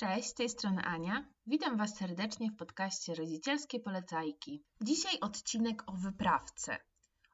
Cześć, z tej strony Ania. Witam Was serdecznie w podcaście Rodzicielskie Polecajki. Dzisiaj odcinek o wyprawce.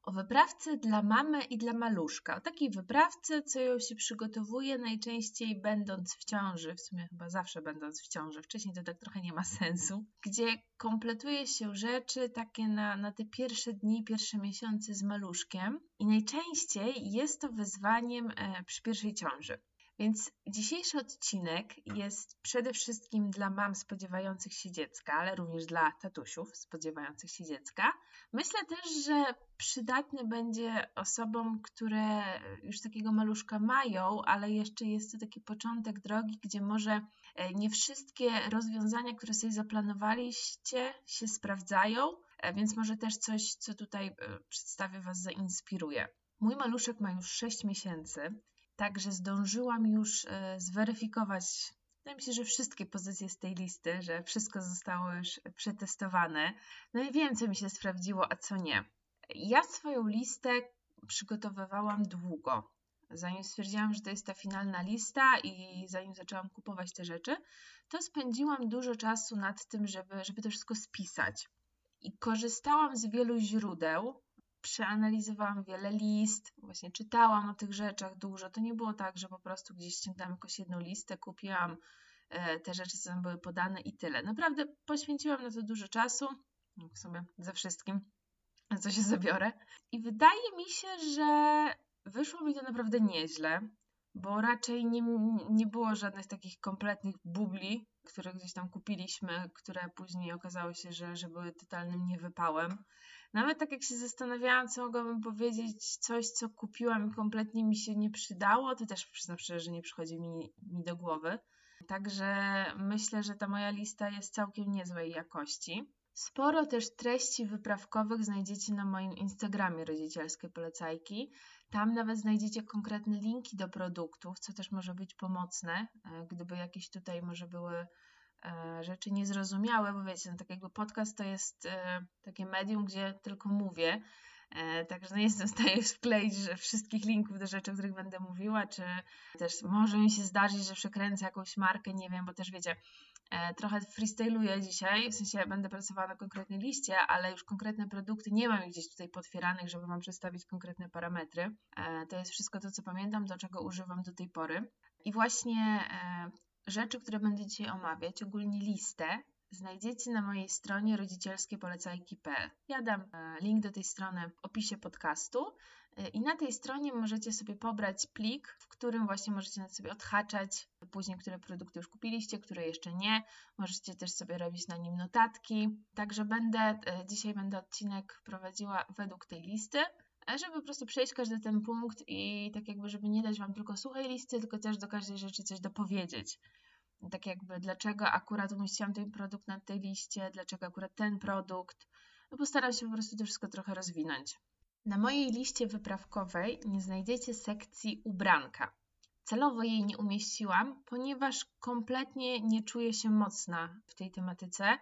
O wyprawce dla mamy i dla maluszka. O takiej wyprawce, co ją się przygotowuje najczęściej będąc w ciąży, w sumie chyba zawsze będąc w ciąży, wcześniej to tak trochę nie ma sensu, gdzie kompletuje się rzeczy takie na, na te pierwsze dni, pierwsze miesiące z maluszkiem i najczęściej jest to wyzwaniem e, przy pierwszej ciąży. Więc dzisiejszy odcinek jest przede wszystkim dla mam spodziewających się dziecka, ale również dla tatusiów spodziewających się dziecka. Myślę też, że przydatny będzie osobom, które już takiego maluszka mają, ale jeszcze jest to taki początek drogi, gdzie może e, nie wszystkie rozwiązania, które sobie zaplanowaliście, się sprawdzają, e, więc może też coś, co tutaj e, przedstawię, Was zainspiruje. Mój maluszek ma już 6 miesięcy. Także zdążyłam już e, zweryfikować, wydaje mi się, że wszystkie pozycje z tej listy, że wszystko zostało już przetestowane. No i wiem, co mi się sprawdziło, a co nie. Ja swoją listę przygotowywałam długo. Zanim stwierdziłam, że to jest ta finalna lista i zanim zaczęłam kupować te rzeczy, to spędziłam dużo czasu nad tym, żeby, żeby to wszystko spisać. I korzystałam z wielu źródeł, przeanalizowałam wiele list, właśnie czytałam o tych rzeczach dużo. To nie było tak, że po prostu gdzieś ściągnęłam jakąś jedną listę, kupiłam e, te rzeczy, co tam były podane i tyle. Naprawdę poświęciłam na to dużo czasu, w sumie ze wszystkim, co się zabiorę. I wydaje mi się, że wyszło mi to naprawdę nieźle, bo raczej nie, nie było żadnych takich kompletnych bubli, które gdzieś tam kupiliśmy, które później okazało się, że, że były totalnym niewypałem. Nawet tak jak się zastanawiałam, co mogłabym powiedzieć, coś, co kupiłam i kompletnie mi się nie przydało, to też przyznam szczerze, że nie przychodzi mi, mi do głowy. Także myślę, że ta moja lista jest całkiem niezłej jakości. Sporo też treści wyprawkowych znajdziecie na moim Instagramie rodzicielskie polecajki. Tam nawet znajdziecie konkretne linki do produktów, co też może być pomocne, e, gdyby jakieś tutaj może były rzeczy niezrozumiałe, bo wiecie, no, tak jakby podcast to jest e, takie medium, gdzie tylko mówię, e, Także nie jestem w stanie wkleić że wszystkich linków do rzeczy, o których będę mówiła, czy też może mi się zdarzyć, że przekręcę jakąś markę, nie wiem, bo też wiecie, trochę freestyluję dzisiaj, w sensie będę pracowała na konkretnej liście, ale już konkretne produkty nie mam gdzieś tutaj potwieranych, żeby Wam przedstawić konkretne parametry. To jest wszystko to, co pamiętam, do czego używam do tej pory. I właśnie rzeczy, które będę dzisiaj omawiać, ogólnie listę, znajdziecie na mojej stronie rodzicielskiepolecajki.pl. Ja dam e, link do tej strony w opisie podcastu e, i na tej stronie możecie sobie pobrać plik, w którym właśnie możecie sobie odhaczać później, które produkty już kupiliście, które jeszcze nie. Możecie też sobie robić na nim notatki. Także będę, e, dzisiaj będę odcinek prowadziła według tej listy żeby po prostu przejść każdy ten punkt i tak jakby, żeby nie dać Wam tylko suchej listy, tylko też do każdej rzeczy coś dopowiedzieć. Tak jakby, dlaczego akurat umieściłam ten produkt na tej liście, dlaczego akurat ten produkt. No postaram się po prostu to wszystko trochę rozwinąć. Na mojej liście wyprawkowej nie znajdziecie sekcji ubranka. Celowo jej nie umieściłam, ponieważ kompletnie nie czuję się mocna w tej tematyce,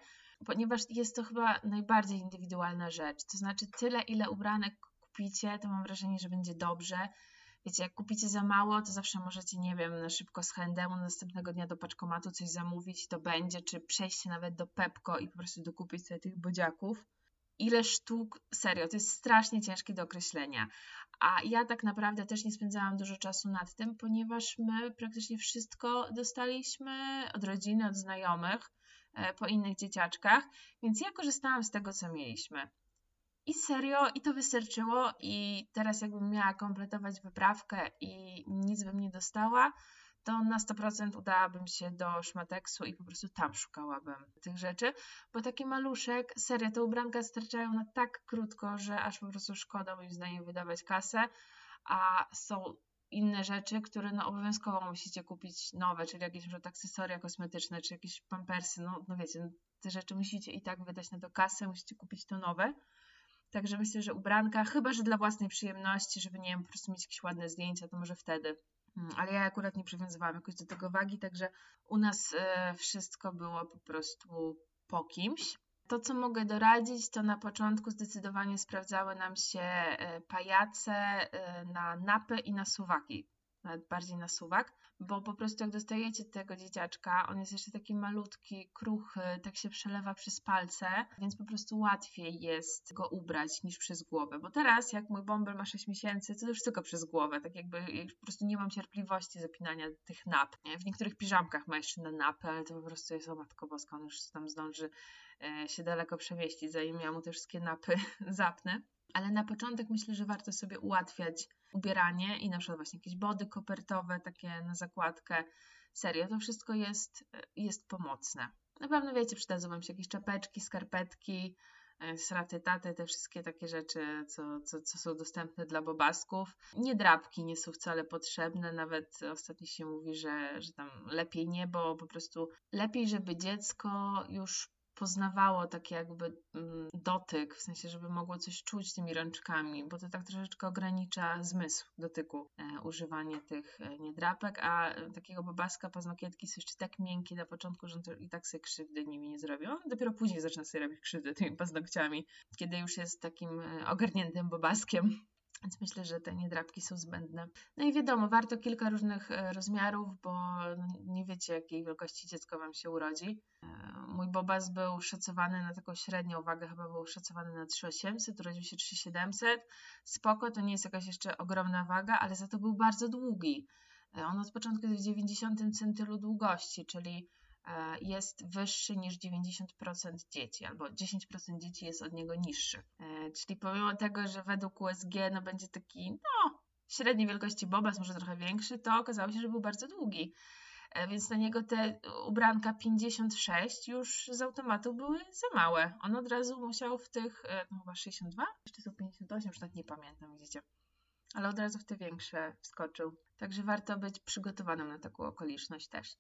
ponieważ jest to chyba najbardziej indywidualna rzecz. To znaczy, tyle ile ubranek kupicie, to mam wrażenie, że będzie dobrze. Wiecie, jak kupicie za mało, to zawsze możecie, nie wiem, na szybko z handemu następnego dnia do paczkomatu coś zamówić, to będzie, czy przejść nawet do Pepko i po prostu dokupić sobie tych bodziaków. Ile sztuk, serio, to jest strasznie ciężkie do określenia. A ja tak naprawdę też nie spędzałam dużo czasu nad tym, ponieważ my praktycznie wszystko dostaliśmy od rodziny, od znajomych, e, po innych dzieciaczkach, więc ja korzystałam z tego, co mieliśmy. I serio, i to wystarczyło, i teraz jakbym miała kompletować wyprawkę i nic bym nie dostała, to na 100% udałabym się do Szmateksu i po prostu tam szukałabym tych rzeczy, bo taki maluszek, serio, te ubranka starczają na tak krótko, że aż po prostu szkoda moim zdaniem wydawać kasę, a są inne rzeczy, które no obowiązkowo musicie kupić nowe, czyli jakieś na akcesoria kosmetyczne, czy jakieś pampersy, no, no wiecie, te rzeczy musicie i tak wydać na to kasę, musicie kupić to nowe. Także myślę, że ubranka, chyba że dla własnej przyjemności, żeby nie wiem, po prostu mieć jakieś ładne zdjęcia, to może wtedy. Hmm, ale ja akurat nie przywiązywałam jakoś do tego wagi, także u nas e, wszystko było po prostu po kimś. To, co mogę doradzić, to na początku zdecydowanie sprawdzały nam się e, pajace e, na napy i na suwaki nawet bardziej na suwak, bo po prostu jak dostajecie tego dzieciaczka, on jest jeszcze taki malutki, kruchy, tak się przelewa przez palce, więc po prostu łatwiej jest go ubrać niż przez głowę, bo teraz jak mój bąbel ma 6 miesięcy, to już tylko przez głowę, tak jakby po prostu nie mam cierpliwości zapinania tych nap. W niektórych piżamkach ma jeszcze na napę, ale to po prostu jest o Matko Boska, on już tam zdąży e, się daleko przemieścić, zanim ja mu te wszystkie napy zapnę. Ale na początek myślę, że warto sobie ułatwiać ubieranie i na przykład właśnie jakieś body kopertowe, takie na zakładkę. Serio, to wszystko jest, jest pomocne. Na pewno wiecie, przydadzą Wam się jakieś czapeczki, skarpetki, e, sraty, taty, te wszystkie takie rzeczy, co, co, co są dostępne dla bobasków. Nie drapki nie są wcale potrzebne, nawet ostatnio się mówi, że, że tam lepiej nie, bo po prostu lepiej, żeby dziecko już poznawało tak jakby mm, dotyk, w sensie, żeby mogło coś czuć tymi rączkami, bo to tak troszeczkę ogranicza zmysł dotyku, e, używanie tych e, niedrapek, a e, takiego babaska paznokietki są jeszcze tak miękkie na początku, że i tak sobie krzywdy nimi nie zrobi. On dopiero później zaczyna sobie robić krzywdy tymi paznokciami, kiedy już jest takim e, ogarniętym babaskiem. Więc myślę, że te niedrapki są zbędne. No i wiadomo, warto kilka różnych e, rozmiarów, bo no, nie wiecie, jakiej wielkości dziecko Wam się urodzi. E, mój Bobas był szacowany na taką średnią wagę, chyba był szacowany na 3800, urodził się 3700. Spoko, to nie jest jakaś jeszcze ogromna waga, ale za to był bardzo długi. E, on od początku jest w 90 centylu długości, czyli jest wyższy niż 90% dzieci, albo 10% dzieci jest od niego niższy. E, czyli pomimo tego, że według USG no, będzie taki no, średniej wielkości bobas, może trochę większy, to okazało się, że był bardzo długi. E, więc na niego te ubranka 56 już z automatu były za małe. On od razu musiał w tych, no chyba 62, czy to są 58, już tak nie pamiętam, widzicie. Ale od razu w te większe wskoczył. Także warto być przygotowanym na taką okoliczność też.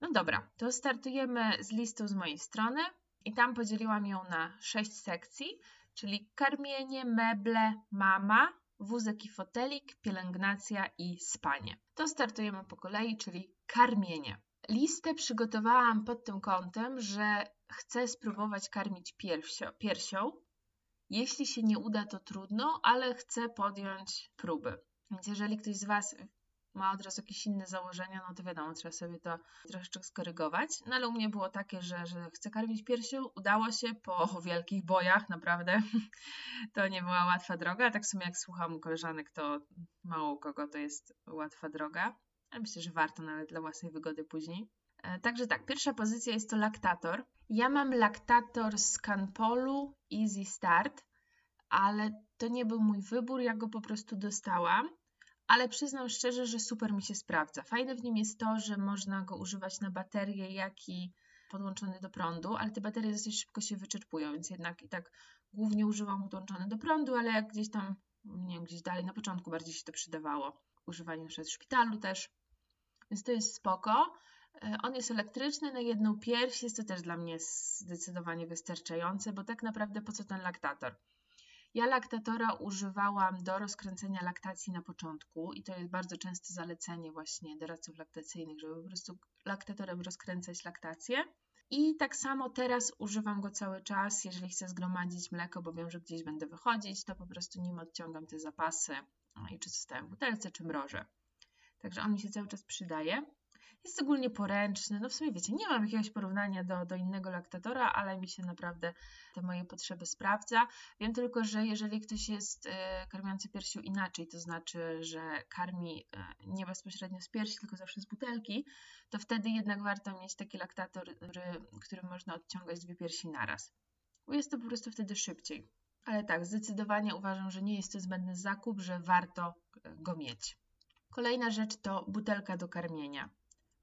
No dobra, to startujemy z listą z mojej strony i tam podzieliłam ją na sześć sekcji, czyli karmienie, meble, mama, wózek i fotelik, pielęgnacja i spanie. To startujemy po kolei, czyli karmienie. Listę przygotowałam pod tym kątem, że chcę spróbować karmić piersią, piersią. Jeśli się nie uda, to trudno, ale chcę podjąć próby. Więc jeżeli ktoś z Was ma od razu jakieś inne założenia, no to wiadomo, trzeba sobie to troszeczkę skorygować. No ale u mnie było takie, że, że chcę karmić piersią, udało się po wielkich bojach, naprawdę. To nie była łatwa droga. Tak w sumie jak słucham koleżanek, to mało kogo to jest łatwa droga. Ale myślę, że warto nawet dla własnej wygody później. E, także tak, pierwsza pozycja jest to laktator. Ja mam laktator z Canpolu Easy Start, ale to nie był mój wybór, ja go po prostu dostałam ale przyznam szczerze, że super mi się sprawdza. Fajne w nim jest to, że można go używać na baterię, jak i podłączony do prądu, ale te baterie dosyć szybko się wyczerpują, więc jednak i tak głównie używam podłączony do prądu, ale jak gdzieś tam, nie wiem, gdzieś dalej na początku bardziej się to przydawało. Używanie na w szpitalu też, więc to jest spoko. E, on jest elektryczny na jedną pierś, jest to też dla mnie zdecydowanie wystarczające, bo tak naprawdę po co ten laktator? Ja laktatora używałam do rozkręcenia laktacji na początku i to jest bardzo częste zalecenie właśnie doradców laktacyjnych, żeby po prostu laktatorem rozkręcać laktację. I tak samo teraz używam go cały czas, jeżeli chcę zgromadzić mleko, bo wiem, że gdzieś będę wychodzić, to po prostu nim odciągam te zapasy i czy zostawiam w butelce, czy mrożę. Także on mi się cały czas przydaje. Jest ogólnie poręczny. No w sumie wiecie, nie mam jakiegoś porównania do, do innego laktatora, ale mi się naprawdę te moje potrzeby sprawdza. Wiem tylko, że jeżeli ktoś jest e, karmiący piersią inaczej, to znaczy, że karmi e, nie bezpośrednio z piersi, tylko zawsze z butelki, to wtedy jednak warto mieć taki laktator, który, który można odciągać dwie piersi naraz. Bo jest to po prostu wtedy szybciej. Ale tak, zdecydowanie uważam, że nie jest to zbędny zakup, że warto e, go mieć. Kolejna rzecz to butelka do karmienia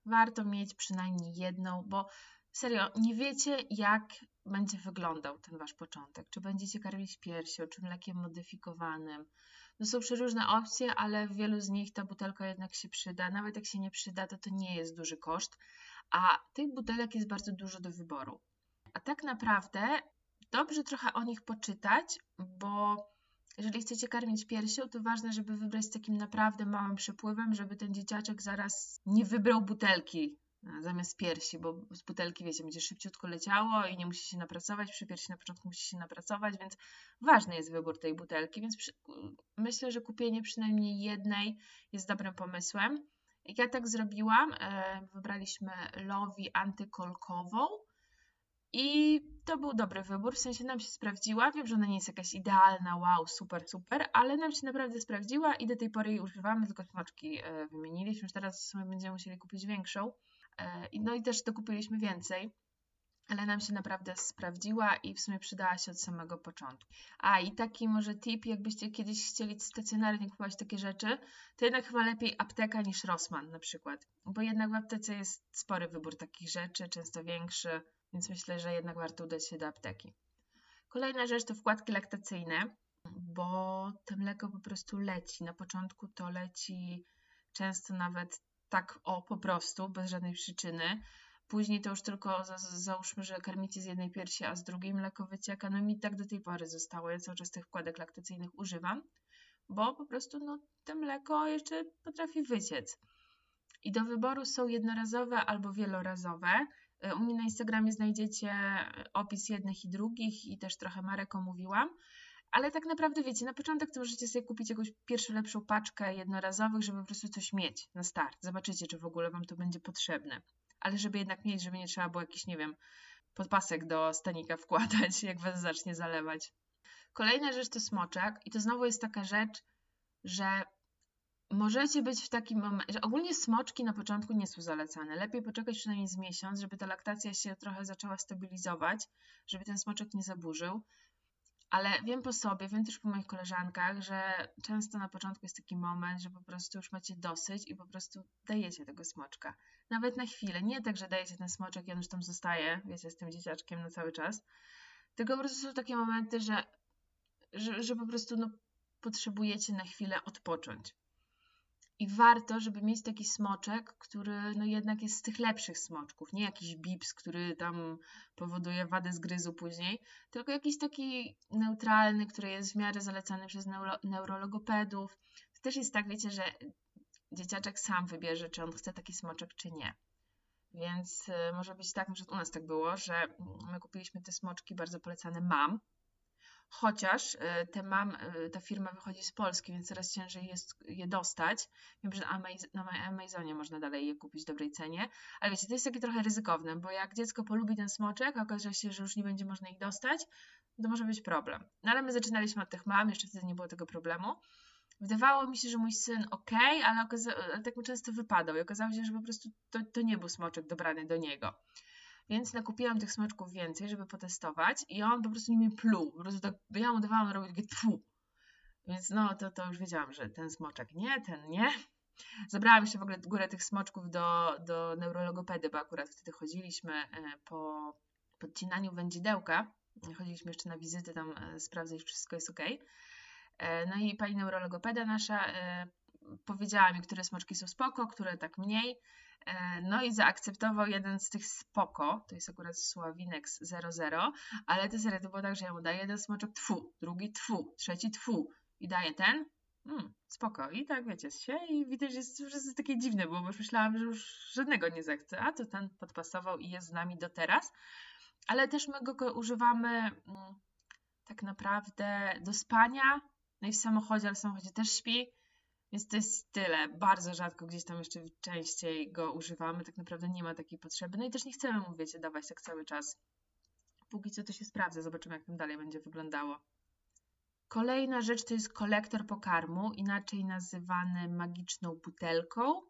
warto mieć przynajmniej jedną, bo serio, nie wiecie, jak będzie wyglądał ten wasz początek. Czy będziecie karmić piersią, czy mlekiem modyfikowanym. No są przeróżne opcje, ale w wielu z nich ta butelka jednak się przyda. Nawet jak się nie przyda, to to nie jest duży koszt, a tych butelek jest bardzo dużo do wyboru. A tak naprawdę dobrze trochę o nich poczytać, bo jeżeli chcecie karmić piersią, to ważne, żeby wybrać z takim naprawdę małym przepływem, żeby ten dzieciaczek zaraz nie wybrał butelki e, zamiast piersi, bo z butelki, wiecie, będzie szybciutko leciało i nie musi się napracować, przy piersi na początku musi się napracować, więc ważny jest wybór tej butelki, więc przy, myślę, że kupienie przynajmniej jednej jest dobrym pomysłem. Ja tak zrobiłam. E, wybraliśmy Lowi antykolkową i to był dobry wybór, w sensie nam się sprawdziła. Wiem, że ona nie jest jakaś idealna, wow, super, super, ale nam się naprawdę sprawdziła i do tej pory jej używamy, tylko smaczki e, wymieniliśmy. Już teraz będziemy musieli kupić większą. E, no i też dokupiliśmy więcej ale nam się naprawdę sprawdziła i w sumie przydała się od samego początku. A i taki może tip, jakbyście kiedyś chcieli stacjonarnie kupować takie rzeczy, to jednak chyba lepiej apteka niż Rossmann na przykład, bo jednak w aptece jest spory wybór takich rzeczy, często większy, więc myślę, że jednak warto udać się do apteki. Kolejna rzecz to wkładki laktacyjne, bo to mleko po prostu leci. Na początku to leci często nawet tak o po prostu, bez żadnej przyczyny. Później to już tylko za, załóżmy, że karmicie z jednej piersi, a z drugiej mleko wycieka. No mi tak do tej pory zostało. Ja cały czas tych wkładek laktacyjnych używam, bo po prostu no, to mleko jeszcze potrafi wyciec. I do wyboru są jednorazowe albo wielorazowe. U mnie na Instagramie znajdziecie opis jednych i drugich i też trochę marek omówiłam. Ale tak naprawdę wiecie, na początek to możecie sobie kupić jakąś pierwszą lepszą paczkę jednorazowych, żeby po prostu coś mieć na start. Zobaczycie, czy w ogóle Wam to będzie potrzebne ale żeby jednak mieć, żeby nie trzeba było jakiś, nie wiem, podpasek do stanika wkładać, jak was zacznie zalewać. Kolejna rzecz to smoczek i to znowu jest taka rzecz, że możecie być w takim momencie, ogólnie smoczki na początku nie są zalecane. Lepiej poczekać przynajmniej z miesiąc, żeby ta laktacja się trochę zaczęła stabilizować, żeby ten smoczek nie zaburzył. Ale wiem po sobie, wiem też po moich koleżankach, że często na początku jest taki moment, że po prostu już macie dosyć i po prostu dajecie tego smoczka. Nawet na chwilę. Nie tak, że dajecie ten smoczek i on już tam zostaje, wiecie, z tym dzieciaczkiem na cały czas. Tylko po prostu są takie momenty, że, że, że po prostu no, potrzebujecie na chwilę odpocząć. I warto, żeby mieć taki smoczek, który no jednak jest z tych lepszych smoczków, nie jakiś bips, który tam powoduje wadę zgryzu później, tylko jakiś taki neutralny, który jest w miarę zalecany przez neuro neurologopedów. To też jest tak, wiecie, że dzieciaczek sam wybierze, czy on chce taki smoczek, czy nie. Więc y, może być tak, że u nas tak było, że my kupiliśmy te smoczki bardzo polecane mam, chociaż e, te mam, e, ta firma wychodzi z Polski, więc coraz ciężej jest je dostać. Wiem, że na Amazonie można dalej je kupić w dobrej cenie, ale wiecie, to jest takie trochę ryzykowne, bo jak dziecko polubi ten smoczek, a okaże się, że już nie będzie można ich dostać, to może być problem. No ale my zaczynaliśmy od tych mam, jeszcze wtedy nie było tego problemu. Wydawało mi się, że mój syn ok, ale, ale tak mu często wypadał i okazało się, że po prostu to, to nie był smoczek dobrany do niego. Więc nakupiłam tych smaczków więcej, żeby potestować i on po prostu nimi pluł. Po prostu tak, ja mu dawałam robić takie tfu. Więc no, to, to już wiedziałam, że ten smoczek nie, ten nie. Zabrałam jeszcze w ogóle górę tych smoczków do, do neurologopedy, bo akurat wtedy chodziliśmy e, po podcinaniu wędzidełka. Chodziliśmy jeszcze na wizyty, tam e, sprawdzać, czy wszystko jest ok. E, no i pani neurologopeda nasza powiedziała mi, które smoczki są spoko, które tak mniej. E, no i zaakceptował jeden z tych spoko, to jest akurat Sławinex 00, ale to to było tak, że ja mu daję jeden smoczek tfu, drugi tfu, trzeci tfu i daję ten, mm, spoko. I tak wiecie, się i widać, że jest, jest takie dziwne, bo już myślałam, że już żadnego nie zechce, a to ten podpasował i jest z nami do teraz. Ale też my go używamy mm, tak naprawdę do spania, no i w samochodzie, ale w samochodzie też śpi, więc to jest tyle. Bardzo rzadko gdzieś tam jeszcze częściej go używamy. Tak naprawdę nie ma takiej potrzeby. No i też nie chcemy mu, wiecie, dawać tak cały czas. Póki co to się sprawdza. Zobaczymy, jak tam dalej będzie wyglądało. Kolejna rzecz to jest kolektor pokarmu, inaczej nazywany magiczną butelką.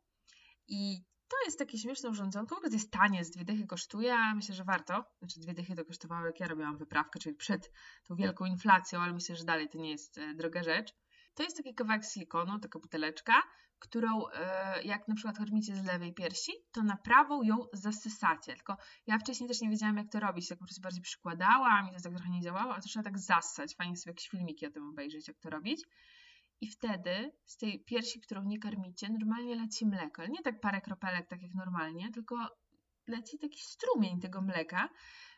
I to jest takie śmieszne urządzonko, to jest tanie, z dwie dychy kosztuje, a myślę, że warto. Znaczy dwie dychy to kosztowało, jak ja robiłam wyprawkę, czyli przed tą wielką inflacją, ale myślę, że dalej to nie jest e, droga rzecz. To jest taki kawałek silikonu, taka buteleczka, którą e, jak na przykład karmicie z lewej piersi, to na prawą ją zasysacie. Tylko ja wcześniej też nie wiedziałam, jak to robić, tak po prostu bardziej przykładałam i to tak trochę nie działało, a to trzeba tak zassać. Fajnie sobie jakieś filmiki o tym obejrzeć, jak to robić. I wtedy z tej piersi, którą nie karmicie, normalnie leci mleko. Ale nie tak parę kropelek, tak jak normalnie, tylko leci taki strumień tego mleka.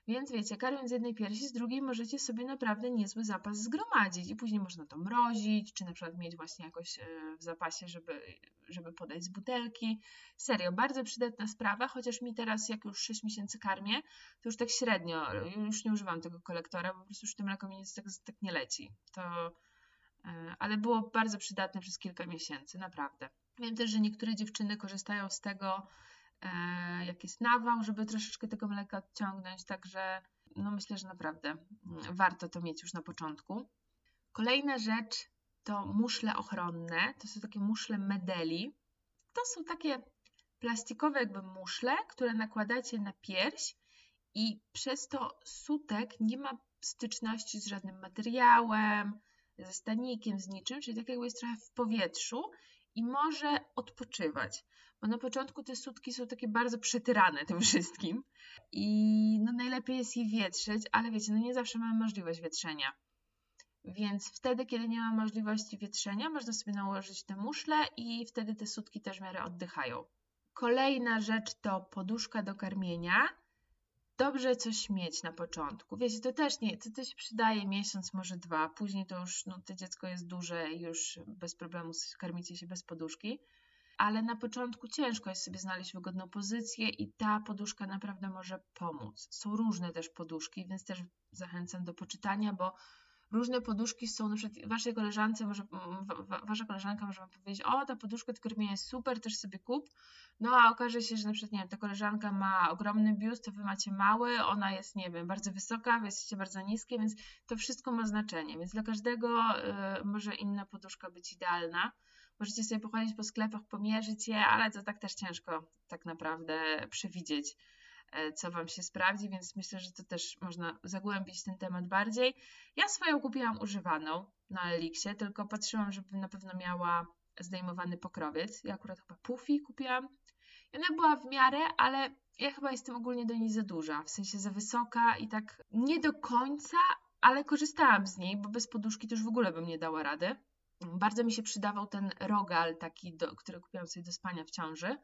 Więc wiecie, karmiąc z jednej piersi, z drugiej możecie sobie naprawdę niezły zapas zgromadzić i później można to mrozić, czy na przykład mieć właśnie jakoś e, w zapasie, żeby, żeby podać z butelki. Serio, bardzo przydatna sprawa, chociaż mi teraz, jak już 6 miesięcy karmię, to już tak średnio, już nie używam tego kolektora, bo po prostu już to mleko mi tak, tak nie leci. To, e, ale było bardzo przydatne przez kilka miesięcy, naprawdę. Wiem też, że niektóre dziewczyny korzystają z tego, jak jest nawał, żeby troszeczkę tego mleka odciągnąć, także no myślę, że naprawdę mm, warto to mieć już na początku. Kolejna rzecz to muszle ochronne. To są takie muszle medeli. To są takie plastikowe jakby muszle, które nakładacie na pierś i przez to sutek nie ma styczności z żadnym materiałem, ze stanikiem, z niczym, czyli tak jakby jest trochę w powietrzu i może odpoczywać. Bo na początku te sutki są takie bardzo przetyrane tym wszystkim i no najlepiej jest je wietrzyć, ale wiecie, no nie zawsze mamy możliwość wietrzenia. Więc wtedy, kiedy nie ma możliwości wietrzenia, można sobie nałożyć te muszle i wtedy te sutki też w miarę oddychają. Kolejna rzecz to poduszka do karmienia. Dobrze coś mieć na początku. Wiecie, to też nie, to też przydaje miesiąc, może dwa. Później to już, no to dziecko jest duże i już bez problemu karmicie się bez poduszki. Ale na początku ciężko jest sobie znaleźć wygodną pozycję i ta poduszka naprawdę może pomóc. Są różne też poduszki, więc też zachęcam do poczytania, bo różne poduszki są, na przykład waszej koleżance może, wasza koleżanka może wam powiedzieć, o ta poduszka do karmienia jest super, też sobie kup, no a okaże się, że na przykład, nie wiem, ta koleżanka ma ogromny biust, to wy macie mały, ona jest, nie wiem, bardzo wysoka, wy jesteście bardzo niskie, więc to wszystko ma znaczenie, więc dla każdego y, może inna poduszka być idealna. Możecie sobie pochodzić po sklepach, pomierzyć je, ale to tak też ciężko tak naprawdę przewidzieć co Wam się sprawdzi, więc myślę, że to też można zagłębić ten temat bardziej. Ja swoją kupiłam używaną na Elixie, tylko patrzyłam, żeby na pewno miała zdejmowany pokrowiec. Ja akurat chyba Puffy kupiłam. I ona była w miarę, ale ja chyba jestem ogólnie do niej za duża, w sensie za wysoka i tak nie do końca, ale korzystałam z niej, bo bez poduszki już w ogóle bym nie dała rady. Bardzo mi się przydawał ten rogal taki, do, który kupiłam sobie do spania w ciąży,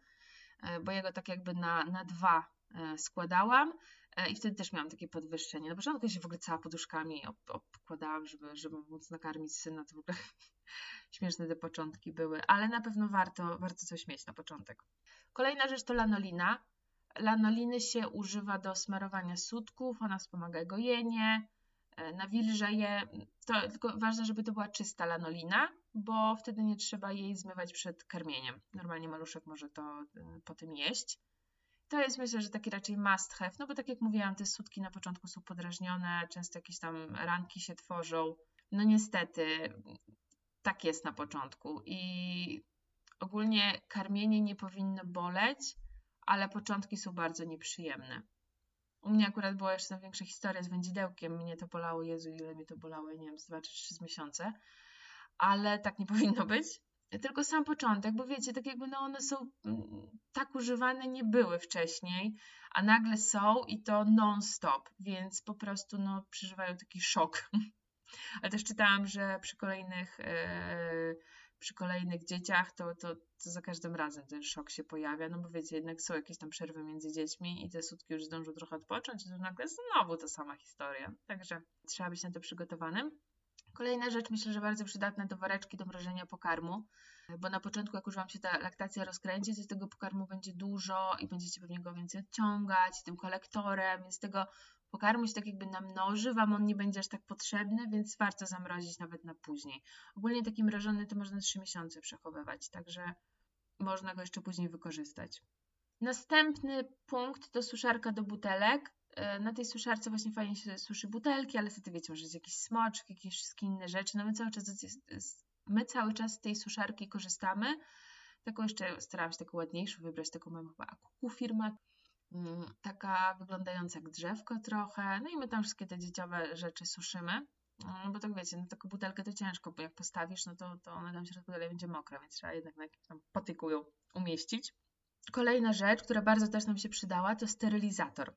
e, bo jego tak jakby na, na dwa E, składałam e, i wtedy też miałam takie podwyższenie. Na początku się w ogóle cała poduszkami obkładałam, żeby, żeby móc nakarmić syna. To w ogóle śmieszne te początki były, ale na pewno warto, warto coś mieć na początek. Kolejna rzecz to lanolina. Lanoliny się używa do smarowania sutków, ona wspomaga gojenie, e, nawilża je. To tylko ważne, żeby to była czysta lanolina, bo wtedy nie trzeba jej zmywać przed karmieniem. Normalnie maluszek może to po tym jeść to jest myślę, że taki raczej must have, no bo tak jak mówiłam, te sutki na początku są podrażnione, często jakieś tam ranki się tworzą. No niestety, tak jest na początku. I ogólnie karmienie nie powinno boleć, ale początki są bardzo nieprzyjemne. U mnie akurat była jeszcze większa historia z wędzidełkiem, mnie to bolało, Jezu, ile mi to bolało, nie wiem, z 2 czy 3 miesiące, ale tak nie powinno być tylko sam początek, bo wiecie, tak jakby no one są mm, tak używane nie były wcześniej, a nagle są i to non-stop, więc po prostu no, przeżywają taki szok. Ale też czytałam, że przy kolejnych, e, przy kolejnych dzieciach to, to, to za każdym razem ten szok się pojawia, no bo wiecie, jednak są jakieś tam przerwy między dziećmi i te sutki już zdążą trochę odpocząć, i to nagle znowu ta sama historia. Także trzeba być na to przygotowanym. Kolejna rzecz, myślę, że bardzo przydatna to woreczki do mrożenia pokarmu, bo na początku, jak już Wam się ta laktacja rozkręci, to tego pokarmu będzie dużo i będziecie pewnie go więcej odciągać tym kolektorem, więc tego pokarmu się tak jakby namnoży, Wam on nie będzie aż tak potrzebny, więc warto zamrozić nawet na później. Ogólnie taki mrożony to można 3 miesiące przechowywać, także można go jeszcze później wykorzystać. Następny punkt to suszarka do butelek. E, na tej suszarce właśnie fajnie się suszy butelki, ale wtedy wiecie, może jest jakiś smoczek, jakieś wszystkie inne rzeczy. No my cały czas, my cały czas z tej suszarki korzystamy. Taką jeszcze starałam się taką ładniejszą wybrać, taką mam chyba Akuku firmę, mm, taka wyglądająca jak drzewko trochę. No i my tam wszystkie te dzieciowe rzeczy suszymy. No bo tak wiecie, no taką butelkę to ciężko, bo jak postawisz, no to, to ona tam się rozbudowa będzie mokra, więc trzeba jednak na jakimś tam patyku ją umieścić. Kolejna rzecz, która bardzo też nam się przydała, to sterylizator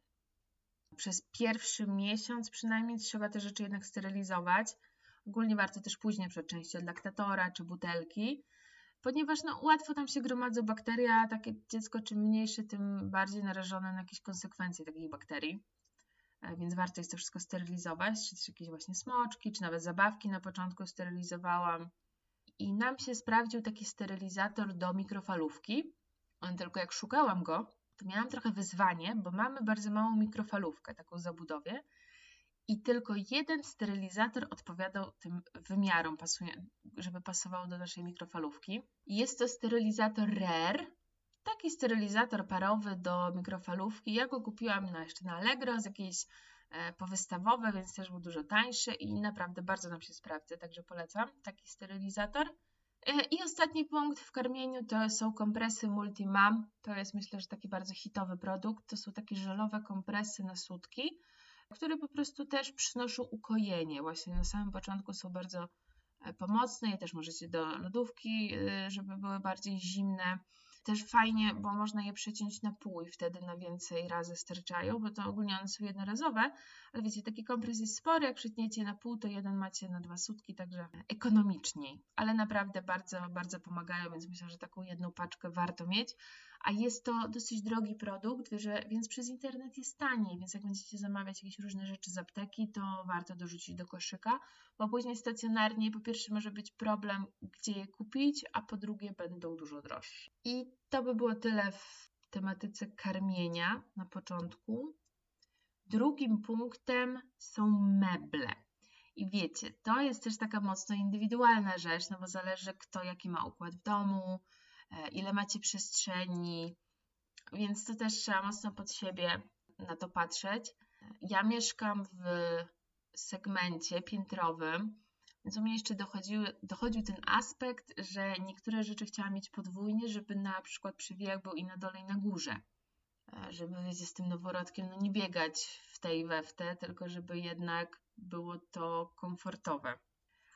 przez pierwszy miesiąc przynajmniej trzeba te rzeczy jednak sterylizować. Ogólnie warto też później przed części od laktatora czy butelki, ponieważ no, łatwo tam się gromadzą bakterie, a takie dziecko czym mniejsze, tym bardziej narażone na jakieś konsekwencje takich bakterii. E, więc warto jest to wszystko sterylizować, czy też jakieś właśnie smoczki, czy nawet zabawki na początku sterylizowałam. I nam się sprawdził taki sterylizator do mikrofalówki. On tylko jak szukałam go, to miałam trochę wyzwanie, bo mamy bardzo małą mikrofalówkę, taką zabudowie i tylko jeden sterylizator odpowiadał tym wymiarom, żeby pasowało do naszej mikrofalówki. Jest to sterylizator RARE, taki sterylizator parowy do mikrofalówki. Ja go kupiłam na, jeszcze na Allegro z jakiejś e, powystawowe, więc też był dużo tańszy i naprawdę bardzo nam się sprawdza, także polecam taki sterylizator. E, I ostatni punkt w karmieniu to są kompresy Multimam. To jest myślę, że taki bardzo hitowy produkt. To są takie żelowe kompresy na sutki, które po prostu też przynoszą ukojenie. Właśnie na samym początku są bardzo e, pomocne. Je też możecie do lodówki, żeby były bardziej zimne. Też fajnie, bo można je przeciąć na pół i wtedy na więcej razy sterczają, bo to ogólnie one są jednorazowe, ale wiecie, taki kompres jest spory, jak przytniecie na pół, to jeden macie na dwa sutki, także ekonomiczniej, ale naprawdę bardzo, bardzo pomagają, więc myślę, że taką jedną paczkę warto mieć, a jest to dosyć drogi produkt, więc przez internet jest taniej, więc jak będziecie zamawiać jakieś różne rzeczy z apteki, to warto dorzucić do koszyka, bo później stacjonarnie po pierwsze może być problem, gdzie je kupić, a po drugie będą dużo droższe. I to by było tyle w tematyce karmienia na początku. Drugim punktem są meble. I wiecie, to jest też taka mocno indywidualna rzecz, no bo zależy kto jaki ma układ w domu, ile macie przestrzeni, więc to też trzeba mocno pod siebie na to patrzeć. Ja mieszkam w segmencie piętrowym, więc u mnie jeszcze dochodził, dochodził ten aspekt, że niektóre rzeczy chciałam mieć podwójnie, żeby na przykład przywijak był i na dole, i na górze. E, żeby, wiecie, z tym noworodkiem no nie biegać w tej we w te, tylko żeby jednak było to komfortowe.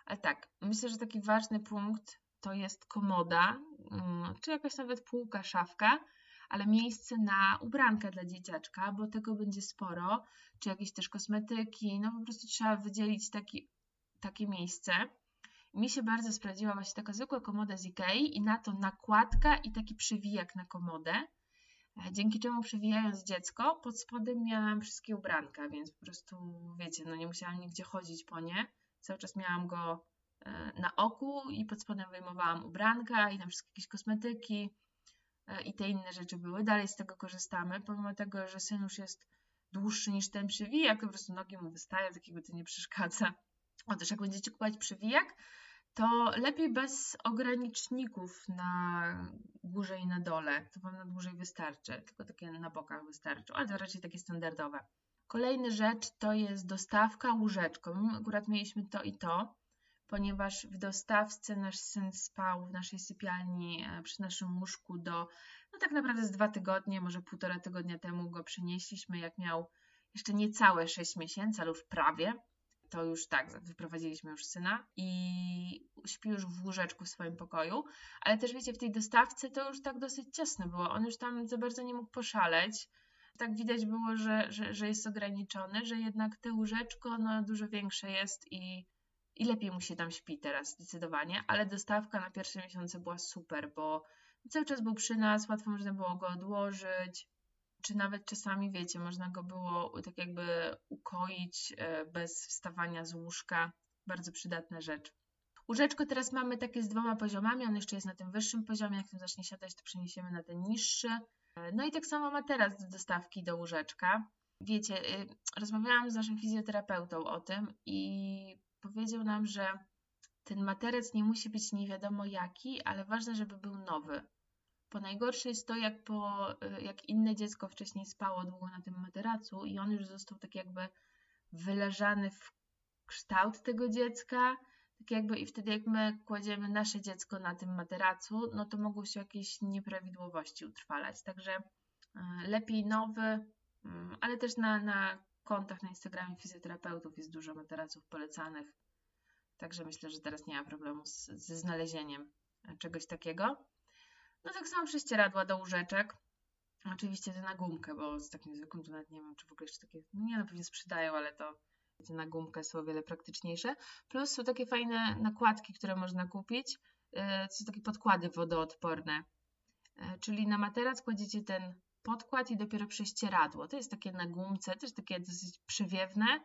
Ale tak, myślę, że taki ważny punkt to jest komoda, mm, czy jakaś nawet półka, szafka, ale miejsce na ubranka dla dzieciaczka, bo tego będzie sporo, czy jakieś też kosmetyki, no po prostu trzeba wydzielić taki takie miejsce. Mi się bardzo sprawdziła właśnie taka zwykła komoda z Ikei i na to nakładka i taki przywijak na komodę. E, dzięki czemu przewijając dziecko, pod spodem miałam wszystkie ubranka, więc po prostu, wiecie, no nie musiałam nigdzie chodzić po nie. Cały czas miałam go na oku i pod spodem wyjmowałam ubranka i tam wszystkie jakieś kosmetyki e, i te inne rzeczy były. Dalej z tego korzystamy, pomimo tego, że syn już jest dłuższy niż ten przywijak, po prostu nogi mu wystają, tak jakby to nie przeszkadza. Otóż jak będziecie kupować przywijak, to lepiej bez ograniczników na górze i na dole. To Wam na dłużej wystarczy, tylko takie na bokach wystarczą, ale to raczej takie standardowe. Kolejna rzecz to jest dostawka łóżeczką. Akurat mieliśmy to i to, ponieważ w dostawce nasz syn spał w naszej sypialni e, przy naszym łóżku do, no tak naprawdę z dwa tygodnie, może półtora tygodnia temu go przynieśliśmy, jak miał jeszcze niecałe 6 miesięcy, już prawie to już tak, wyprowadziliśmy już syna i śpi już w łóżeczku w swoim pokoju, ale też wiecie, w tej dostawce to już tak dosyć ciasno było, on już tam za bardzo nie mógł poszaleć, tak widać było, że, że, że jest ograniczony, że jednak te łóżeczko no, dużo większe jest i, i lepiej mu się tam śpi teraz zdecydowanie, ale dostawka na pierwsze miesiące była super, bo cały czas był przy nas, łatwo można było go odłożyć, czy nawet czasami, wiecie, można go było tak jakby ukoić e, bez wstawania z łóżka. Bardzo przydatna rzecz. Łóżeczko teraz mamy takie z dwoma poziomami, on jeszcze jest na tym wyższym poziomie, jak tym zacznie siadać, to przeniesiemy na ten niższy. E, no i tak samo ma teraz do dostawki do łóżeczka. Wiecie, y, rozmawiałam z naszym fizjoterapeutą o tym i powiedział nam, że ten materac nie musi być nie wiadomo jaki, ale ważne, żeby był nowy. Bo najgorsze jest to, jak, po, y, jak inne dziecko wcześniej spało długo na tym materacu i on już został tak jakby wyleżany w kształt tego dziecka, tak jakby i wtedy jak my kładziemy nasze dziecko na tym materacu, no to mogą się jakieś nieprawidłowości utrwalać. Także y, lepiej nowy, mm, ale też na, na kontach na Instagramie fizjoterapeutów jest dużo materaców polecanych. Także myślę, że teraz nie ma problemu z, ze znalezieniem czegoś takiego. No tak samo prześcieradła do łóżeczek. Oczywiście te na gumkę, bo z takim zwykłym to nawet nie wiem, czy w ogóle jeszcze takie, no nie no pewnie sprzedają, ale to te na gumkę są o wiele praktyczniejsze. Plus są takie fajne nakładki, które można kupić, to y, są takie podkłady wodoodporne. Y, czyli na materac kładziecie ten podkład i dopiero prześcieradło. To jest takie na gumce, też takie dosyć przywiewne.